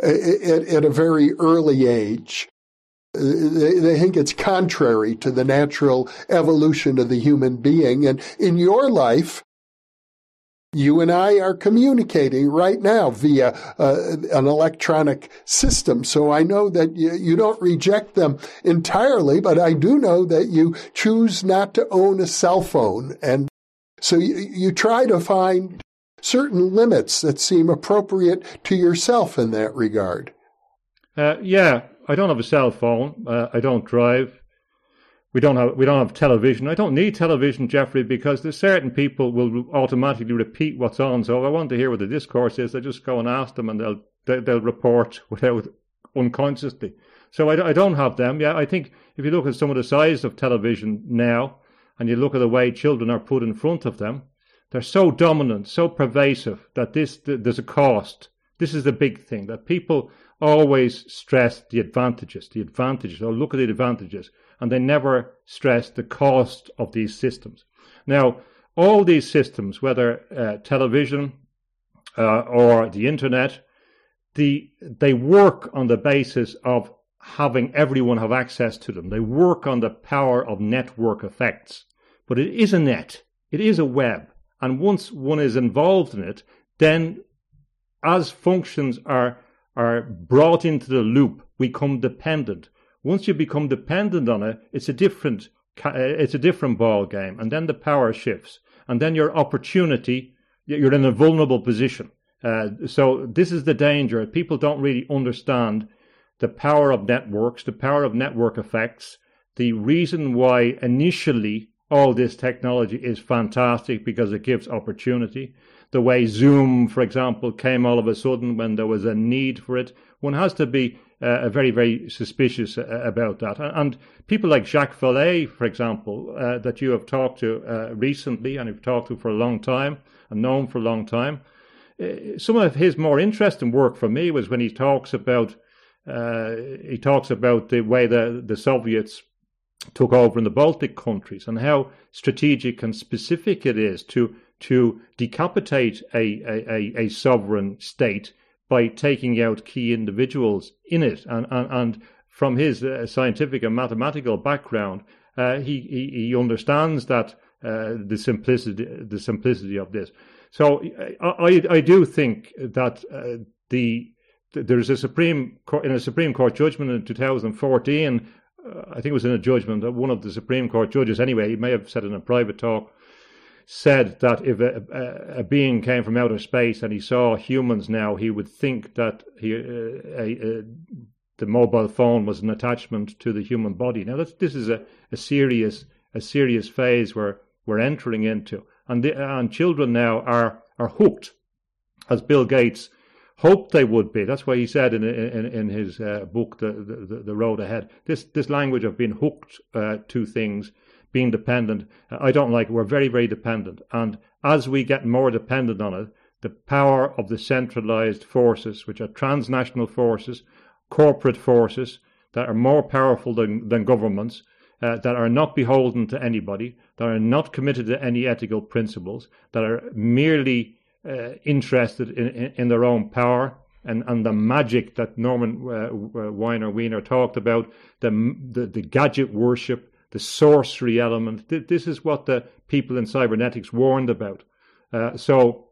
at, at a very early age. They, think it's contrary to the natural evolution of the human being. And in your life, you and I are communicating right now via uh, an electronic system. So I know that you, you, don't reject them entirely, but I do know that you choose not to own a cell phone. And so you, you try to find certain limits that seem appropriate to yourself in that regard. Uh, yeah, I don't have a cell phone. Uh, I don't drive. We don't have we don't have television. I don't need television, Jeffrey, because there's certain people will automatically repeat what's on. So if I want to hear what the discourse is, I just go and ask them, and they'll they, they'll report without unconsciously. So I, I don't have them. Yeah, I think if you look at some of the size of television now, and you look at the way children are put in front of them, they're so dominant, so pervasive that this there's a cost. This is the big thing that people always stress the advantages, the advantages, or look at the advantages, and they never stress the cost of these systems. Now, all these systems, whether uh, television uh, or the internet, the, they work on the basis of having everyone have access to them. They work on the power of network effects. But it is a net, it is a web. And once one is involved in it, then as functions are are brought into the loop, become dependent. Once you become dependent on it, it's a different uh, it's a different ball game, and then the power shifts, and then your opportunity you're in a vulnerable position. Uh, so this is the danger. People don't really understand the power of networks, the power of network effects, the reason why initially all this technology is fantastic because it gives opportunity the way Zoom, for example, came all of a sudden when there was a need for it. One has to be uh, very, very suspicious uh, about that. And people like Jacques Vallée, for example, uh, that you have talked to uh, recently and you've talked to for a long time and known for a long time, uh, some of his more interesting work for me was when he talks about uh, he talks about the way the, the Soviets took over in the Baltic countries and how strategic and specific it is to to decapitate a, a, a, sovereign state by taking out key individuals in it. And, and, and from his uh, scientific and mathematical background, uh, he, he, he, understands that uh, the simplicity the simplicity of this. So I, I do think that uh, the there's a Supreme Court, in a Supreme Court judgment in 2014. Uh, I think it was in a judgment that one of the Supreme Court judges, anyway, he may have said in a private talk, said that if a, a, a, being came from outer space and he saw humans now, he would think that he, uh, a, the mobile phone was an attachment to the human body. Now, this is a, serious a serious phase we're we're entering into, and the, and children now are are hooked, as Bill Gates hoped they would be. That's why he said in in, in his uh, book, the, the, the Road Ahead, this this language of being hooked uh, to things being dependent. I don't like it. We're very, very dependent. And as we get more dependent on it, the power of the centralized forces, which are transnational forces, corporate forces that are more powerful than, than governments, uh, that are not beholden to anybody, that are not committed to any ethical principles, that are merely uh, interested in, in, in, their own power and, and the magic that Norman uh, Weiner Wiener talked about, the, the, the gadget worship, the sorcery element. This is what the people in cybernetics warned about. Uh, so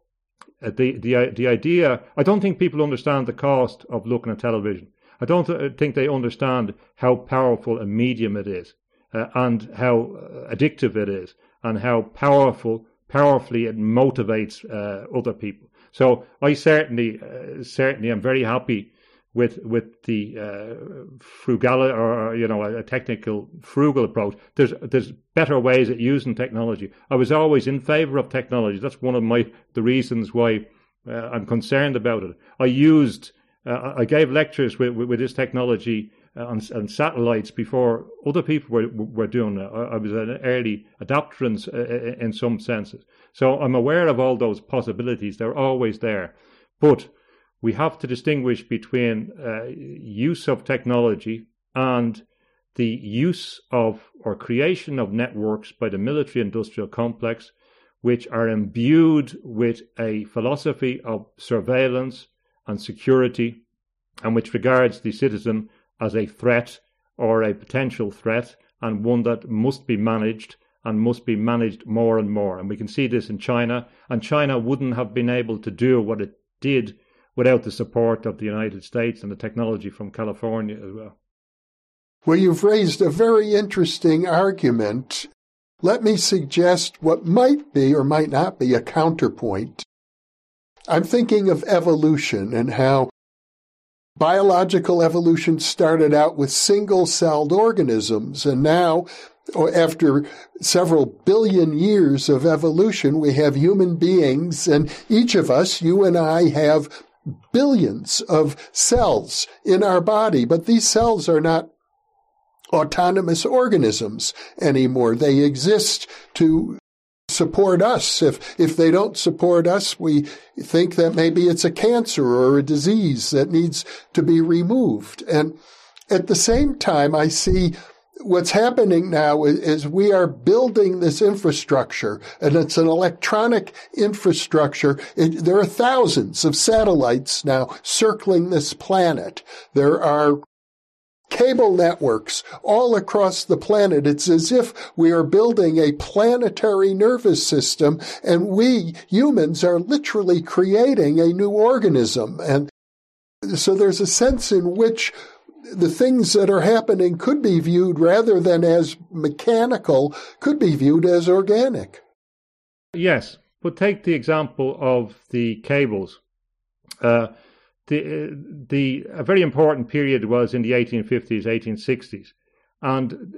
uh, the the the idea, I don't think people understand the cost of looking at television. I don't th- think they understand how powerful a medium it is, uh, and how uh, addictive it is, and how powerful powerfully it motivates uh, other people. So I certainly uh, certainly am very happy with with the uh, frugality or you know a, technical frugal approach. There's there's better ways at using technology. I was always in favour of technology. That's one of my the reasons why uh, I'm concerned about it. I used uh, I gave lectures with with, with this technology uh, on, on, satellites before other people were were doing it. I, I was an early adopter in, uh, in some senses. So I'm aware of all those possibilities. They're always there, but we have to distinguish between uh, use of technology and the use of or creation of networks by the military industrial complex, which are imbued with a philosophy of surveillance and security, and which regards the citizen as a threat or a potential threat and one that must be managed and must be managed more and more. And we can see this in China. And China wouldn't have been able to do what it did without the support of the United States and the technology from California as well. Well, you've raised a very interesting argument. Let me suggest what might be or might not be a counterpoint. I'm thinking of evolution and how biological evolution started out with single celled organisms, and now, after several billion years of evolution, we have human beings, and each of us, you and I, have billions of cells in our body, but these cells are not autonomous organisms anymore. They exist to support us. If, if they don't support us, we think that maybe it's a cancer or a disease that needs to be removed. And at the same time, I see what's happening now is, we are building this infrastructure and it's an electronic infrastructure. It, there are thousands of satellites now circling this planet. There are cable networks all across the planet. It's as if we are building a planetary nervous system and we humans are literally creating a new organism. And so there's a sense in which the things that are happening could be viewed rather than as mechanical, could be viewed as organic. Yes, but take the example of the cables. Uh, the the a very important period was in the 1850s, 1860s, and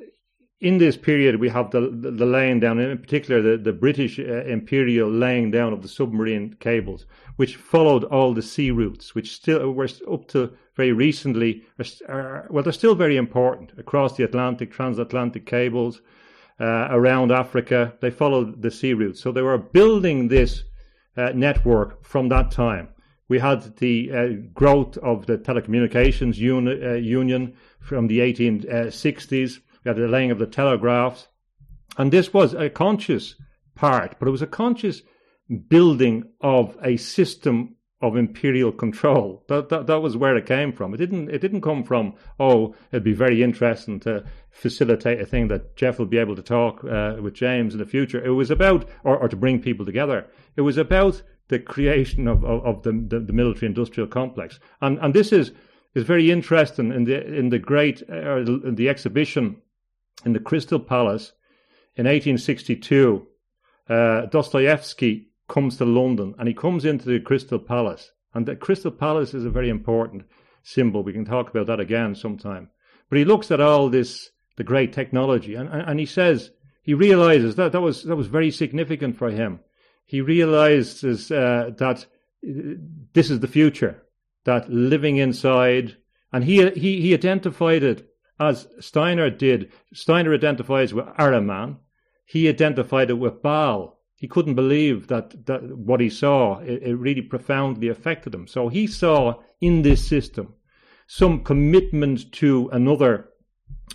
in this period we have the the, the laying down, in particular the the British uh, imperial laying down of the submarine cables, which followed all the sea routes, which still were up to very recently are, well they're still very important across the Atlantic, transatlantic cables. Uh, around Africa, they followed the sea routes. So they were building this uh, network from that time. We had the uh, growth of the telecommunications uni- uh, union from the 1860s. We had the laying of the telegraphs. And this was a conscious part, but it was a conscious building of a system of imperial control. That, that that was where it came from. It didn't it didn't come from oh it'd be very interesting to facilitate a thing that Jeff will be able to talk uh, with James in the future. It was about or, or to bring people together. It was about the creation of, of, of the, the, the, military industrial complex. And, and this is, is very interesting in the, in the great, uh, in the exhibition in the Crystal Palace in 1862. Uh, Dostoevsky comes to London and he comes into the Crystal Palace. And the Crystal Palace is a very important symbol. We can talk about that again sometime. But he looks at all this, the great technology, and, and, he says, he realizes that that was, that was very significant for him he realizes uh, that uh, this is the future, that living inside, and he, he, he identified it as Steiner did. Steiner identifies with Ahriman. He identified it with Baal. He couldn't believe that, that what he saw, it, it really profoundly affected him. So he saw in this system some commitment to another,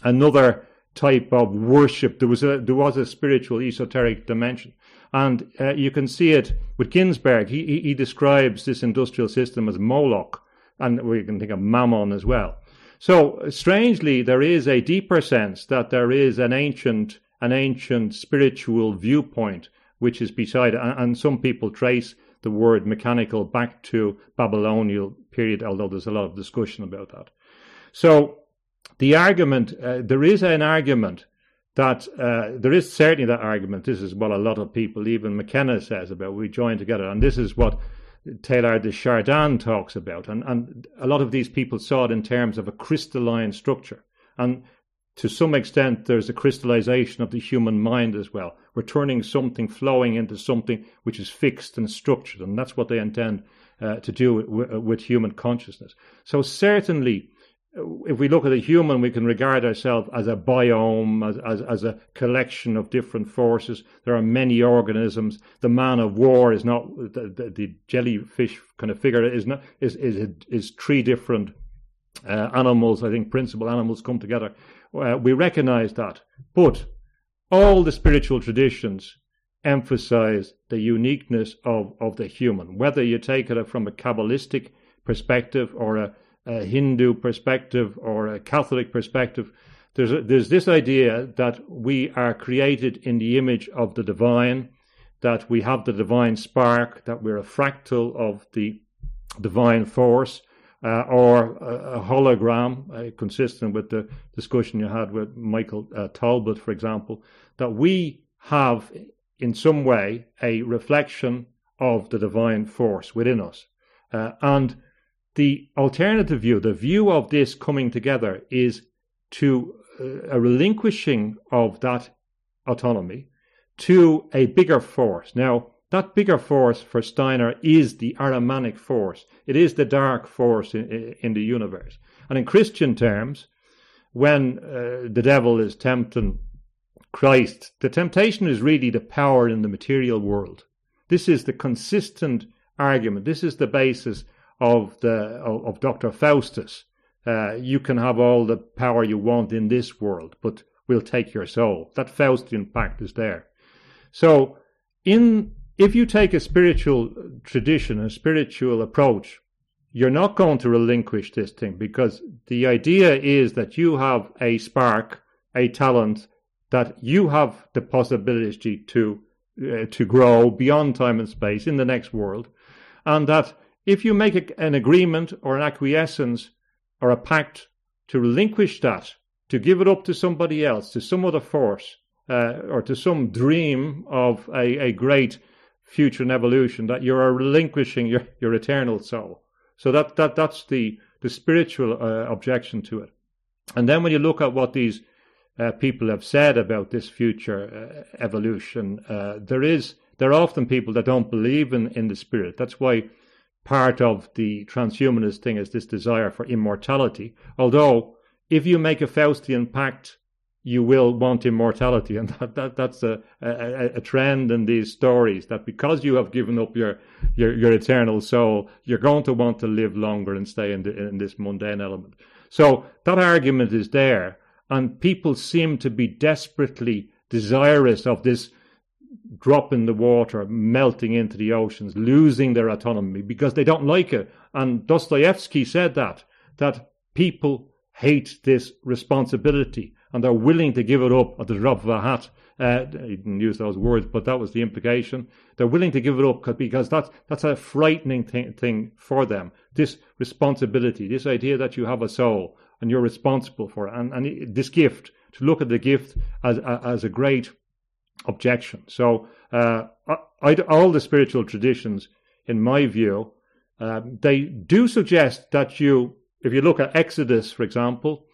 another type of worship. There was a, there was a spiritual esoteric dimension. And uh, you can see it with Ginsberg. He, he, he, describes this industrial system as Moloch, and we can think of Mammon as well. So strangely, there is a deeper sense that there is an ancient, an ancient spiritual viewpoint which is beside. And, some people trace the word mechanical back to Babylonian period, although there's a lot of discussion about that. So the argument, uh, there is an argument that uh, there is certainly that argument. This is what a lot of people, even McKenna says about we join together, and this is what Teilhard de Chardin talks about. And, and a lot of these people saw it in terms of a crystalline structure. And to some extent, there's a crystallization of the human mind as well. We're turning something flowing into something which is fixed and structured, and that's what they intend uh, to do with, with human consciousness. So certainly, if we look at a human, we can regard ourselves as a biome, as, as, as, a collection of different forces. There are many organisms. The man of war is not the, the, the jellyfish kind of figure is not is is is three different uh, animals. I think principal animals come together. Uh, we recognize that, but all the spiritual traditions emphasize the uniqueness of of the human. Whether you take it from a kabbalistic perspective or a a Hindu perspective or a Catholic perspective, there's a, there's this idea that we are created in the image of the divine, that we have the divine spark, that we're a fractal of the divine force, uh, or a, a hologram, uh, consistent with the discussion you had with Michael uh, Talbot, for example, that we have in some way a reflection of the divine force within us. Uh, and the alternative view, the view of this coming together, is to uh, a relinquishing of that autonomy to a bigger force. Now, that bigger force for Steiner is the Ahrimanic force. It is the dark force in, in the universe. And in Christian terms, when uh, the devil is tempting Christ, the temptation is really the power in the material world. This is the consistent argument. This is the basis of the of, of Dr. Faustus. Uh, you can have all the power you want in this world, but we'll take your soul. That Faustian pact is there. So, in if you take a spiritual tradition, a spiritual approach, you're not going to relinquish this thing because the idea is that you have a spark, a talent that you have the possibility to uh, to grow beyond time and space in the next world, and that if you make a, an agreement or an acquiescence or a pact to relinquish that, to give it up to somebody else, to some other force, uh, or to some dream of a, a great future and evolution, that you are relinquishing your, your eternal soul. So that, that that's the the spiritual uh, objection to it. And then when you look at what these uh, people have said about this future uh, evolution, uh, there is there are often people that don't believe in, in the spirit. That's why part of the transhumanist thing is this desire for immortality. Although, if you make a Faustian pact you will want immortality. And that, that that's a, a, a, trend in these stories that because you have given up your, your, your eternal soul, you're going to want to live longer and stay in, the, in this mundane element. So that argument is there. And people seem to be desperately desirous of this drop in the water, melting into the oceans, losing their autonomy because they don't like it. And Dostoevsky said that, that people hate this responsibility and they're willing to give it up at the drop of a hat. Uh, he didn't use those words, but that was the implication. They're willing to give it up because that's that's a frightening thing, thing for them. This responsibility, this idea that you have a soul and you're responsible for it, and, and this gift to look at the gift as as a great objection. So uh, I, all the spiritual traditions, in my view, um, they do suggest that you, if you look at Exodus, for example,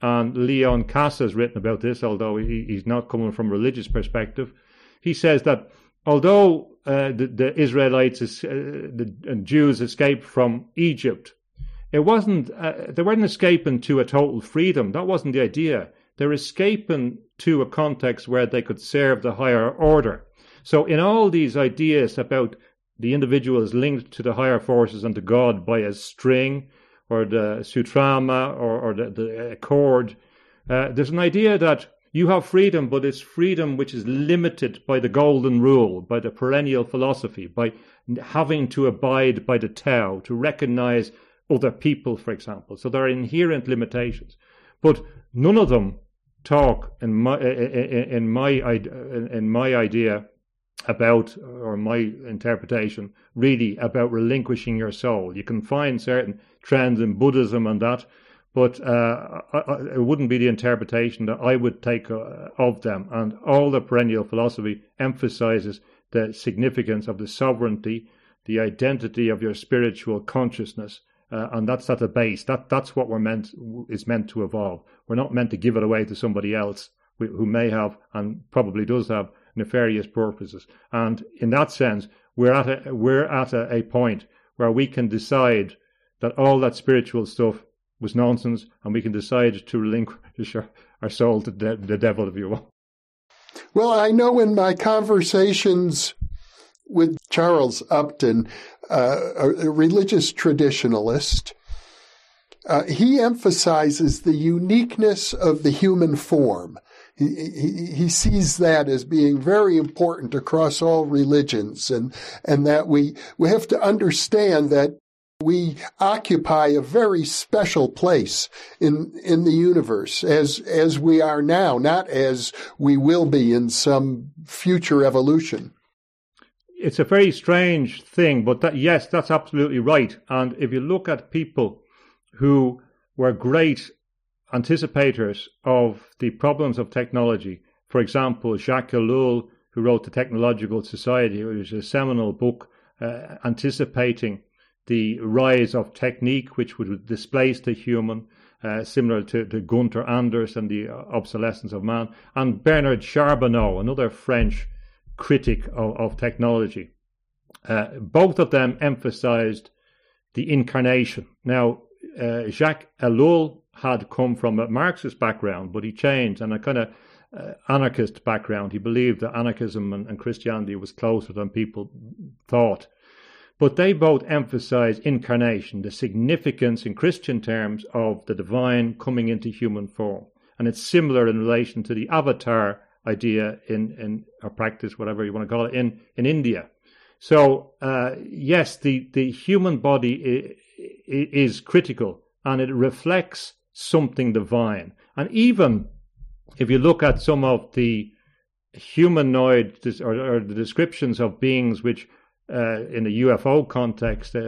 and Leon Kass has written about this, although he, he's not coming from a religious perspective. He says that although uh, the, the, Israelites uh, the, and Jews escaped from Egypt, it wasn't uh, they weren't escaping to a total freedom. That wasn't the idea. They're escaping to a context where they could serve the higher order. So, in all these ideas about the individual is linked to the higher forces and to God by a string, or the Sutratman or, or the, the accord. Uh, there's an idea that you have freedom, but it's freedom which is limited by the golden rule, by the perennial philosophy, by having to abide by the Tao, to recognize other people, for example. So there are inherent limitations, but none of them talk in my in my in my idea about or my interpretation really about relinquishing your soul. You can find certain trends in Buddhism and that, but uh, it wouldn't be the interpretation that I would take uh, of them. And all the perennial philosophy emphasizes the significance of the sovereignty, the identity of your spiritual consciousness, uh, and that's at the base. That that's what we're meant is meant to evolve. We're not meant to give it away to somebody else who may have and probably does have nefarious purposes. And in that sense, we're at a, we're at a, a point where we can decide that all that spiritual stuff was nonsense, and we can decide to relinquish our, our soul to de- the devil, if you will. Well, I know in my conversations with Charles Upton, uh, a, religious traditionalist, uh, he emphasizes the uniqueness of the human form. He, he, he, sees that as being very important across all religions and, and that we, we have to understand that We occupy a very special place in, in the universe as, as we are now, not as we will be in some future evolution. It's a very strange thing, but that, yes, that's absolutely right. And if you look at people who were great anticipators of the problems of technology, for example, Jacques Ellul, who wrote The Technological Society, which is a seminal book uh, anticipating the rise of technique which would displace the human, uh, similar to, to Gunther Anders and the obsolescence of man, and Bernard Charbonneau, another French critic of, of technology. Uh, both of them emphasized the incarnation. Now, uh, Jacques Ellul had come from a Marxist background, but he changed and a kind of uh, anarchist background. He believed that anarchism and, and Christianity was closer than people thought. But they both emphasize incarnation, the significance in Christian terms of the divine coming into human form. And it's similar in relation to the avatar idea in, in or practice, whatever you want to call it, in, in India. So, uh, yes, the, the human body is critical and it reflects something divine. And even if you look at some of the humanoid or, or the descriptions of beings which uh, in a UFO context, uh,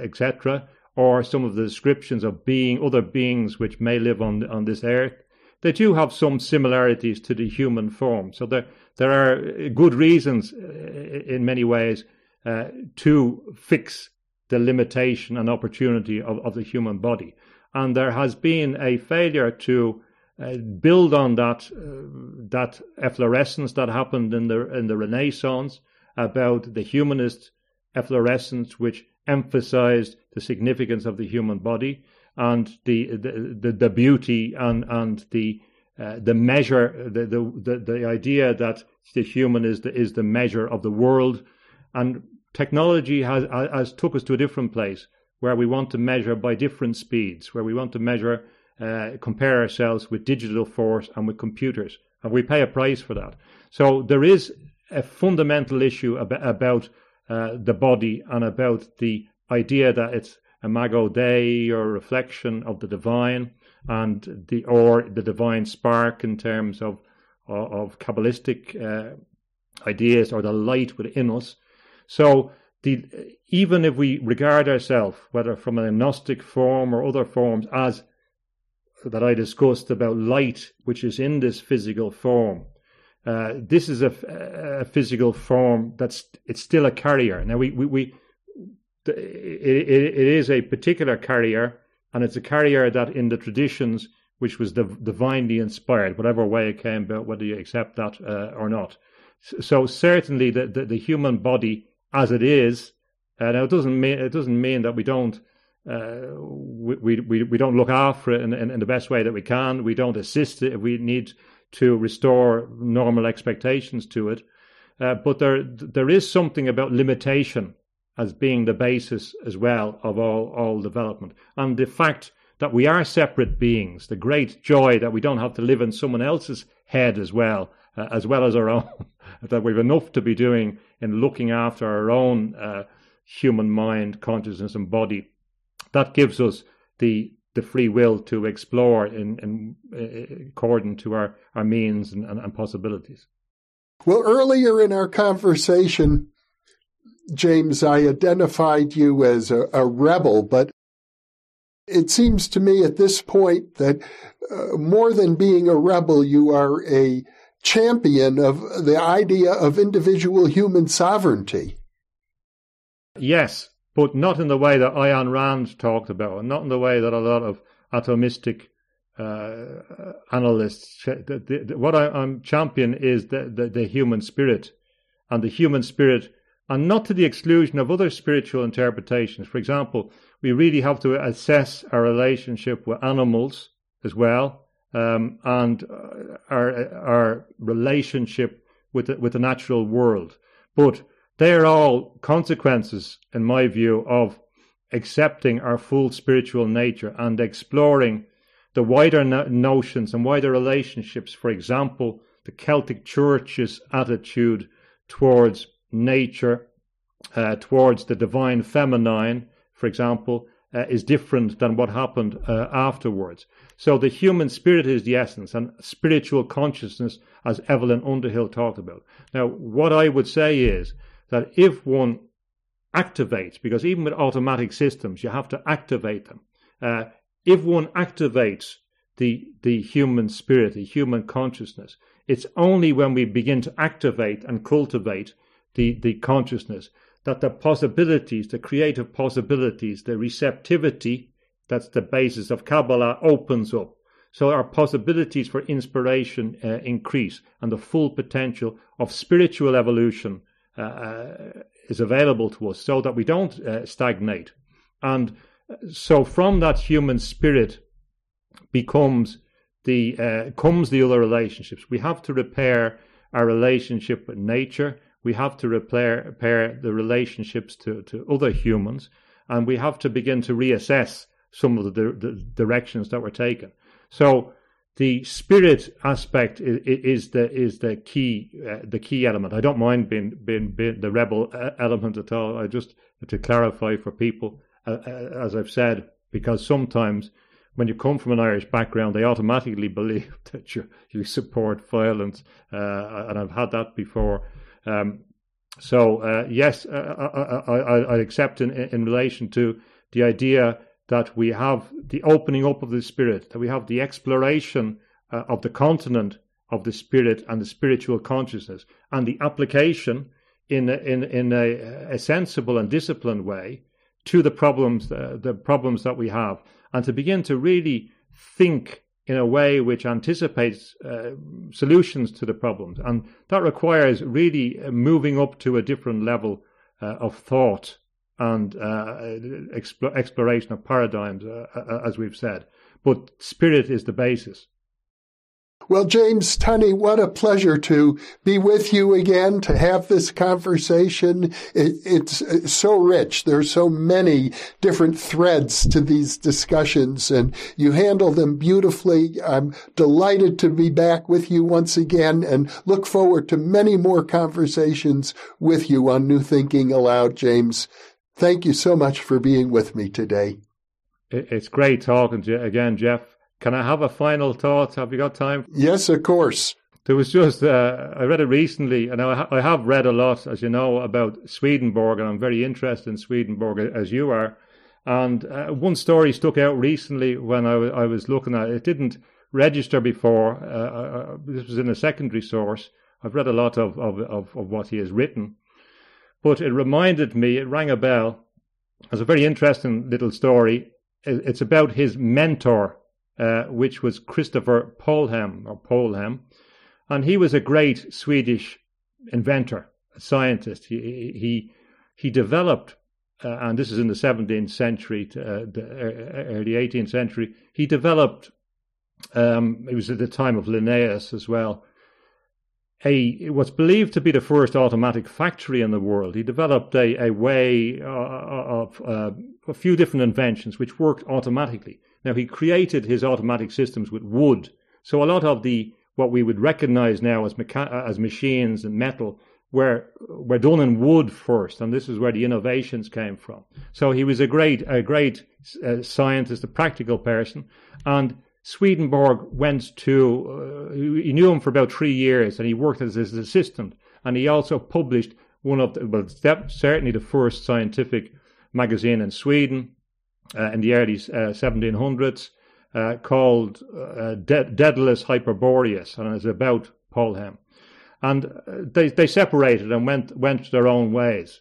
etc., or some of the descriptions of being other beings which may live on on this earth, they do have some similarities to the human form. So there there are good reasons, uh, in many ways, uh, to fix the limitation and opportunity of, of the human body. And there has been a failure to uh, build on that uh, that efflorescence that happened in the in the Renaissance about the humanist efflorescence, which emphasized the significance of the human body and the the, the, the beauty and and the uh, the measure the, the the idea that the human is the is the measure of the world. And technology has has took us to a different place where we want to measure by different speeds where we want to measure uh, compare ourselves with digital force and with computers. And we pay a price for that. So there is a fundamental issue about, about uh, the body and about the idea that it's imago Dei or reflection of the divine and the or the divine spark in terms of of, kabbalistic uh, ideas or the light within us. So the, even if we regard ourselves, whether from a Gnostic form or other forms, as that I discussed about light, which is in this physical form, uh, this is a, a, physical form that's it's still a carrier. Now we we, we it, it, is a particular carrier, and it's a carrier that in the traditions which was div- divinely inspired, whatever way it came about, whether you accept that uh, or not. So certainly the, the, the human body as it is, uh, now it doesn't mean it doesn't mean that we don't uh, we, we we don't look after it in, in, in, the best way that we can. We don't assist it we need to restore normal expectations to it. Uh, but there there is something about limitation as being the basis as well of all, all development. And the fact that we are separate beings, the great joy that we don't have to live in someone else's head as well, uh, as well as our own, that we've enough to be doing in looking after our own uh, human mind, consciousness, and body. That gives us the the free will to explore in, in, in according to our, our means and, and, and possibilities. Well, earlier in our conversation, James, I identified you as a, a rebel, but it seems to me at this point that uh, more than being a rebel, you are a champion of the idea of individual human sovereignty. Yes, but not in the way that Ayn Rand talked about, not in the way that a lot of atomistic uh, analysts. The, the, what I, am champion is the, the human spirit, and the human spirit, and not to the exclusion of other spiritual interpretations. For example, we really have to assess our relationship with animals as well, um, and uh, our our relationship with the, with the natural world. But they are all consequences, in my view, of accepting our full spiritual nature and exploring the wider no- notions and wider relationships. For example, the Celtic Church's attitude towards nature, uh, towards the divine feminine, for example, uh, is different than what happened uh, afterwards. So the human spirit is the essence, and spiritual consciousness, as Evelyn Underhill talked about. Now, what I would say is that if one activates, because even with automatic systems, you have to activate them. Uh, if one activates the the human spirit, the human consciousness, it's only when we begin to activate and cultivate the, the consciousness that the possibilities, the creative possibilities, the receptivity, that's the basis of Kabbalah, opens up. So our possibilities for inspiration uh, increase, and the full potential of spiritual evolution is available to us, so that we don't uh, stagnate. And so, from that human spirit becomes the uh, comes the other relationships. We have to repair our relationship with nature we have to repair, repair the relationships to, to other humans, and we have to begin to reassess some of the, the directions that we're taking. So the spirit aspect is, is the is the key uh, the key element. I don't mind being, being, being the rebel uh, element at all. I just to clarify for people, uh, uh, as I've said, because sometimes when you come from an Irish background, they automatically believe that you you support violence, uh, and I've had that before. Um, so uh, yes, I, I, I, accept in, in relation to the idea that we have the opening up of the spirit, that we have the exploration uh, of the continent of the spirit and the spiritual consciousness, and the application in a, in in a, a sensible and disciplined way to the problems uh, the problems that we have, and to begin to really think in a way which anticipates uh, solutions to the problems. And that requires really moving up to a different level uh, of thought and uh, exp- exploration of paradigms, uh, uh, as we've said. But spirit is the basis. Well, James Tunney, what a pleasure to be with you again, to have this conversation. It, it's, it's so rich. There's so many different threads to these discussions and you handle them beautifully. I'm delighted to be back with you once again and look forward to many more conversations with you on New Thinking Allowed, James. Thank you so much for being with me today. It's great talking to you again, Jeff. Can I have a final thought? Have you got time? Yes, of course. There was just, uh, I read it recently, and I, I, have read a lot, as you know, about Swedenborg, and I'm very interested in Swedenborg, as you are. And uh, one story stuck out recently when I, w- I was looking at it. It didn't register before. Uh, uh, uh, this was in a secondary source. I've read a lot of, of, of, of what he has written. But it reminded me, it rang a bell. It's a very interesting little story. It's about his mentor uh, which was Christopher Polhem or Polhem, and he was a great Swedish inventor, a scientist. He he he developed, uh, and this is in the 17th century, to, uh, the uh, early 18th century. He developed. Um, it was at the time of Linnaeus as well. A what's believed to be the first automatic factory in the world. He developed a a way uh, of uh, a few different inventions which worked automatically. Now he created his automatic systems with wood, so a lot of the what we would recognize now as mecha- as machines and metal were were done in wood first, and this is where the innovations came from. So he was a great a great uh, scientist, a practical person, and Swedenborg went to uh, he knew him for about three years, and he worked as his assistant, and he also published one of the well certainly the first scientific magazine in Sweden uh, in the early uh, 1700s uh, called De- Daedalus Hyperboreus, and it's about Polhem. And they, they separated and went, went their own ways.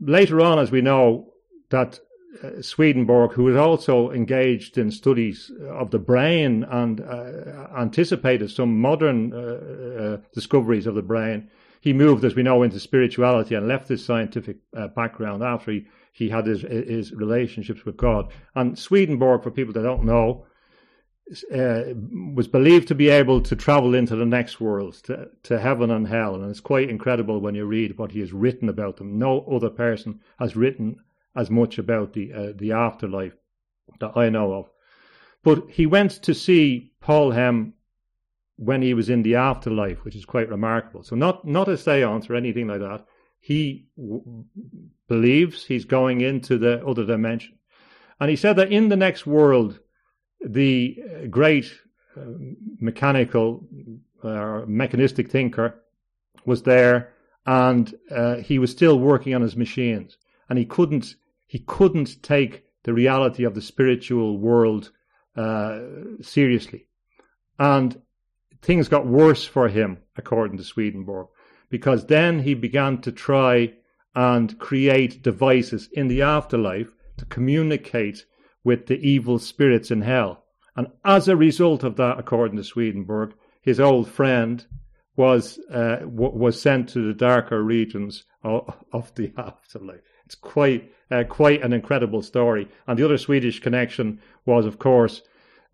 Later on, as we know, that uh, Swedenborg, who was also engaged in studies of the brain and uh, anticipated some modern uh, discoveries of the brain, he moved, as we know, into spirituality and left his scientific background after he he had his his relationships with God. And Swedenborg, for people that don't know, uh, was believed to be able to travel into the next world, to, to heaven and hell. And it's quite incredible when you read what he has written about them. No other person has written as much about the uh, the afterlife that I know of. But he went to see Polhem when he was in the afterlife, which is quite remarkable. So not not a seance or anything like that he w- believes he's going into the other dimension. And he said that in the next world, the great uh, mechanical or uh, mechanistic thinker was there and uh, he was still working on his machines and he couldn't he couldn't take the reality of the spiritual world uh, seriously and things got worse for him according to Swedenborg because then he began to try and create devices in the afterlife to communicate with the evil spirits in hell and as a result of that according to Swedenborg his old friend was uh, w- was sent to the darker regions of, of the afterlife. It's quite uh, quite an incredible story. And the other Swedish connection was, of course,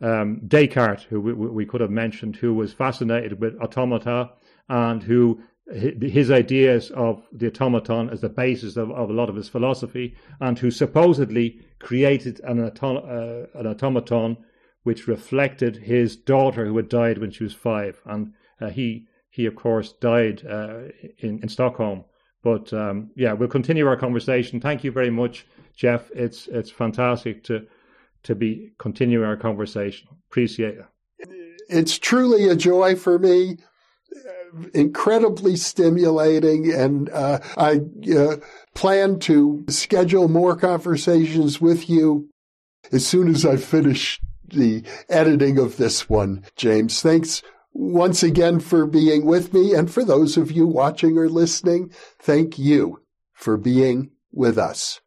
um, Descartes, who we, we, could have mentioned, who was fascinated with automata and who his ideas of the automaton as the basis of, of a lot of his philosophy, and who supposedly created an, uh, an automaton which reflected his daughter who had died when she was five. And uh, he he, of course, died uh, in, in Stockholm. But um, yeah, we'll continue our conversation. Thank you very much, Jeff. It's it's fantastic to to be continuing our conversation. Appreciate it. It's truly a joy for me. Incredibly stimulating, and uh, I uh, plan to schedule more conversations with you as soon as I finish the editing of this one. James, thanks once again for being with me. And for those of you watching or listening, thank you for being with us.